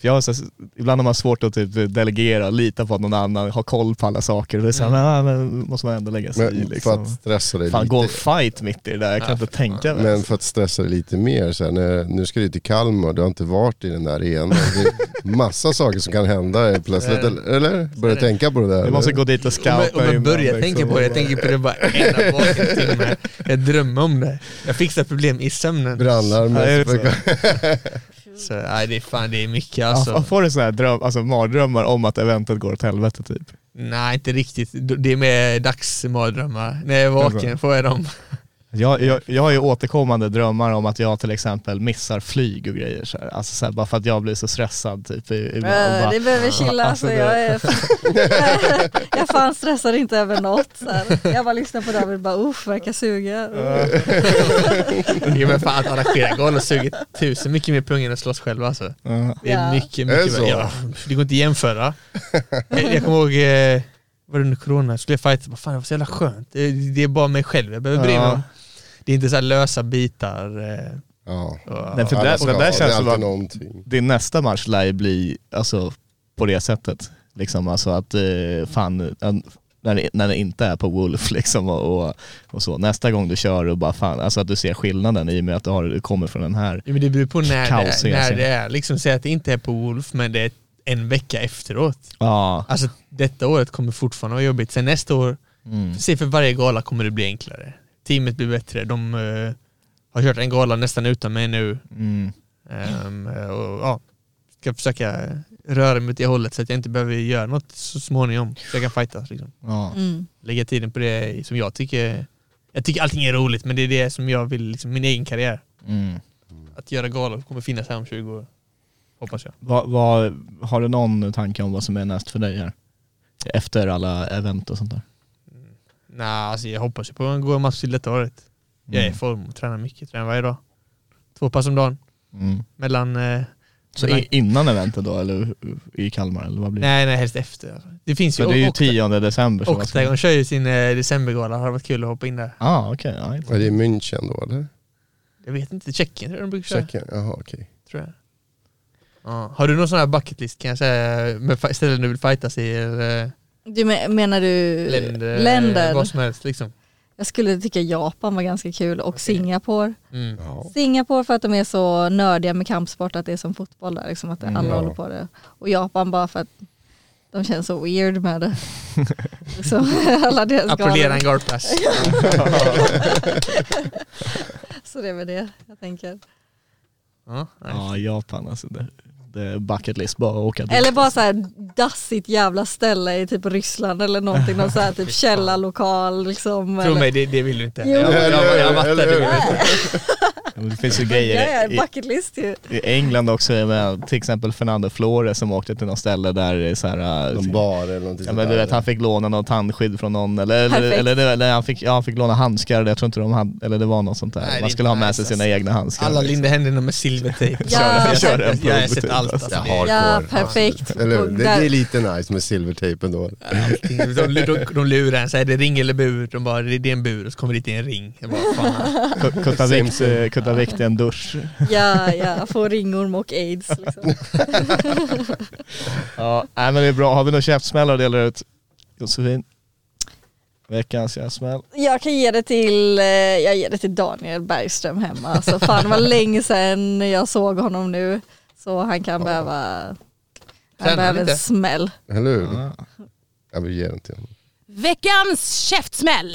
för jag har så, ibland har man svårt att typ delegera, lita på att någon annan har koll på alla saker. Det är så här, Mm. ah, men måste man ändå lägga sig i Men för liksom. att stressa dig Fan, gå en lite. fight mitt i det där, jag kan Ja, inte för tänka mig. Men för att stressa dig lite mer, så här, när, nu ska du till Kalmar, du har inte varit i den där arenan. Det är massa saker som kan hända plötsligt, eller? eller? Börja tänka på det där. Du måste eller? gå dit och scouta om jag innan, börjar liksom. tänka på det, jag tänker på det bara en en timme. Jag drömmer om det. Jag fixar problem i sömnen. Brandlarmet. Ja, Så nej, det är fan det är mycket Ja, alltså. får du sådana här dröm, alltså, mardrömmar om att eventet går åt helvete typ? Nej, inte riktigt. Det är mer dagsmardrömmar. När jag är vaken får jag dem. Jag, jag, jag har ju återkommande drömmar om att jag till exempel missar flyg och grejer så här. Alltså så här, bara för att jag blir så stressad typ. i- och Äh, bara- det behöver chilla, Alltså, alltså, jag, är, (laughs) (laughs) jag fan stressar inte över något. Så här. Jag bara lyssnar på David och bara uff, verkar suga. (laughs) Jo men fan att arrangera galor suger tusen mycket mer pengar än att slåss själv alltså. Det är mycket, mycket det. Ja, det går inte att jämföra. jag, jag kommer ihåg, eh, var det under corona, skulle jag fighta, vad fan det var så jävla skönt. Det, det är bara mig själv jag behöver bry mig Ja. om. Det är inte så här lösa bitar. Eh, Ja. Nej, för det, ska det där det är känns som alltid att någonting. din nästa match lär ju bli alltså, på det sättet. Liksom, alltså att eh, fan, när det, när det inte är på Wolf (laughs) liksom och, och, och så. Nästa gång du kör och bara fan, alltså att du ser skillnaden i och med att du, har, du kommer från den här. Ja, men det beror på när, det Kaos, är, när det är. Liksom säg att det inte är på Wolf men det är en vecka efteråt. Ja. Alltså detta året kommer fortfarande vara jobbigt. Sen nästa år, Mm. se för varje gala kommer det bli enklare. Teamet blir bättre. De eh, har kört en gala nästan utan mig nu. Mm. Ehm, och ja, ska försöka röra mig åt det hållet så att jag inte behöver göra något så småningom. Så jag kan fightas liksom. Ja. Mm. Lägga tiden på det som jag tycker jag tycker allting är roligt men det är det som jag vill, liksom, min egen karriär. Mm. Att göra galor kommer finnas här om 20 år. Hoppas jag. Vad, vad, har du någon tanke om vad som är näst för dig här? Efter alla event och sånt där? Nej, alltså jag hoppas ju på en god match till detta året. Jag är i Mm. form och tränar mycket, tränar varje dag. Två pass om dagen. Mm. Mellan... Eh, Så mellan innan eventet då eller i Kalmar eller vad blir det? nej, nej, helst efter. Alltså. Det finns ju... För det är ju Octa- 10 december. ska- Octagon kör ju sin eh, decembergala, hade varit kul att hoppa in där. Ah, okej. ja, inte- Är det i München då eller? Jag vet inte, Tjeckien tror jag de brukar köra. Tjeckien? Jaha okej. Tror jag. Ja. Har du någon sån här bucket list kan jag säga, med ställen du vill fightas i? Eller Du men, menar du länder? länder? Vad som helst liksom. Jag skulle tycka Japan var ganska kul och Singapore. Mm. Ja. Singapore för att de är så nördiga med kampsport att det är som fotboll där, liksom att alla Ja. håller på det. Och Japan bara för att de känns så weird med det. (laughs) liksom, (laughs) alla deras Applådera en pass. (laughs) Så det är väl det jag tänker. Ja. Ja, Japan alltså. Det, är bucket list, bara åka dit. Eller bara så här dassigt jävla ställe i typ Ryssland eller någonting, någon så här typ (laughs) källarlokal liksom. Tro mig, det, det vill du inte. Jo. Jag, jag, jag, jag mattar Eller det. hur? vet du. Det finns ju grejer ja, i, bucket list ju. i England också med till exempel Fernando Flores som åkte till något ställe där det är så här, Någon bar eller någonting Ja men du vet han fick låna något tandskydd från någon eller, eller, eller, han, fick, ja, han fick låna handskar, jag tror inte de hade, eller det var något sånt där. Nej, är Man skulle ha med sig sina alltså. egna handskar. Alla liksom. lindar händerna med silvertejp. (laughs) Ja, jag, kör jag, en jag, har sett allt alltså. Ja, Ja, perfekt. Eller hur? Det, det är lite nice med silvertejpen då. Allting. De, de, de lurar en, säger det ring eller bur? De bara, det är en bur och så kommer det dit i en ring. Jag bara, fan. Kutta vikt i en dusch. Ja, ja, få ringorm och aids liksom. (laughs) Ja, nej, men det är bra. Har vi några käftsmällar att dela ut? Josefin? Veckans käftsmäll? Jag kan ge det till, eh, jag ger det till Daniel Bergström hemma. Alltså fan det var länge sedan jag såg honom nu. Så han kan behöva, han Tränar behöver en lite. smäll. Eller hur? Ja. Jag vill ge den till honom. Veckans käftsmäll!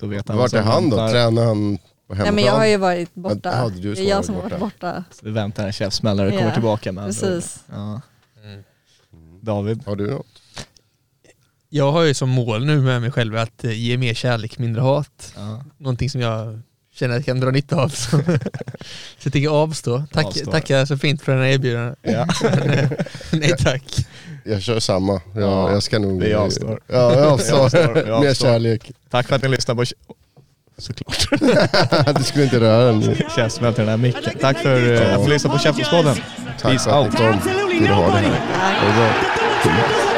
Då vet han Vart är han då? Tränar han på Nej men jag har ju varit borta. Ja, du det är jag som har varit borta. Så det väntar en käftsmäll när du kommer Ja, tillbaka med precis. Ja. Mm. David? Har du något? Jag har ju som mål nu med mig själv att eh, ge mer kärlek, mindre hat. Ja. Någonting som jag känner att jag kan dra nytta av. Så, (laughs) så jag tänker avstå. Tack, Avstå. tackar så fint för den här erbjudandet. Ja. (laughs) Nej tack. Jag kör samma. Jag, Ja, jag ska nog... vi avstår. Ja, jag (laughs) Vi avstår. avstår, vi Mer avstår. kärlek. Tack för att ni lyssnade på Såklart. (laughs) (laughs) du skulle inte röra den. Käftsmäll till den här micken. Tack för att ni lyssnade på Käftenspodden. Tack för att ni kom. Kul att ha nobody. här.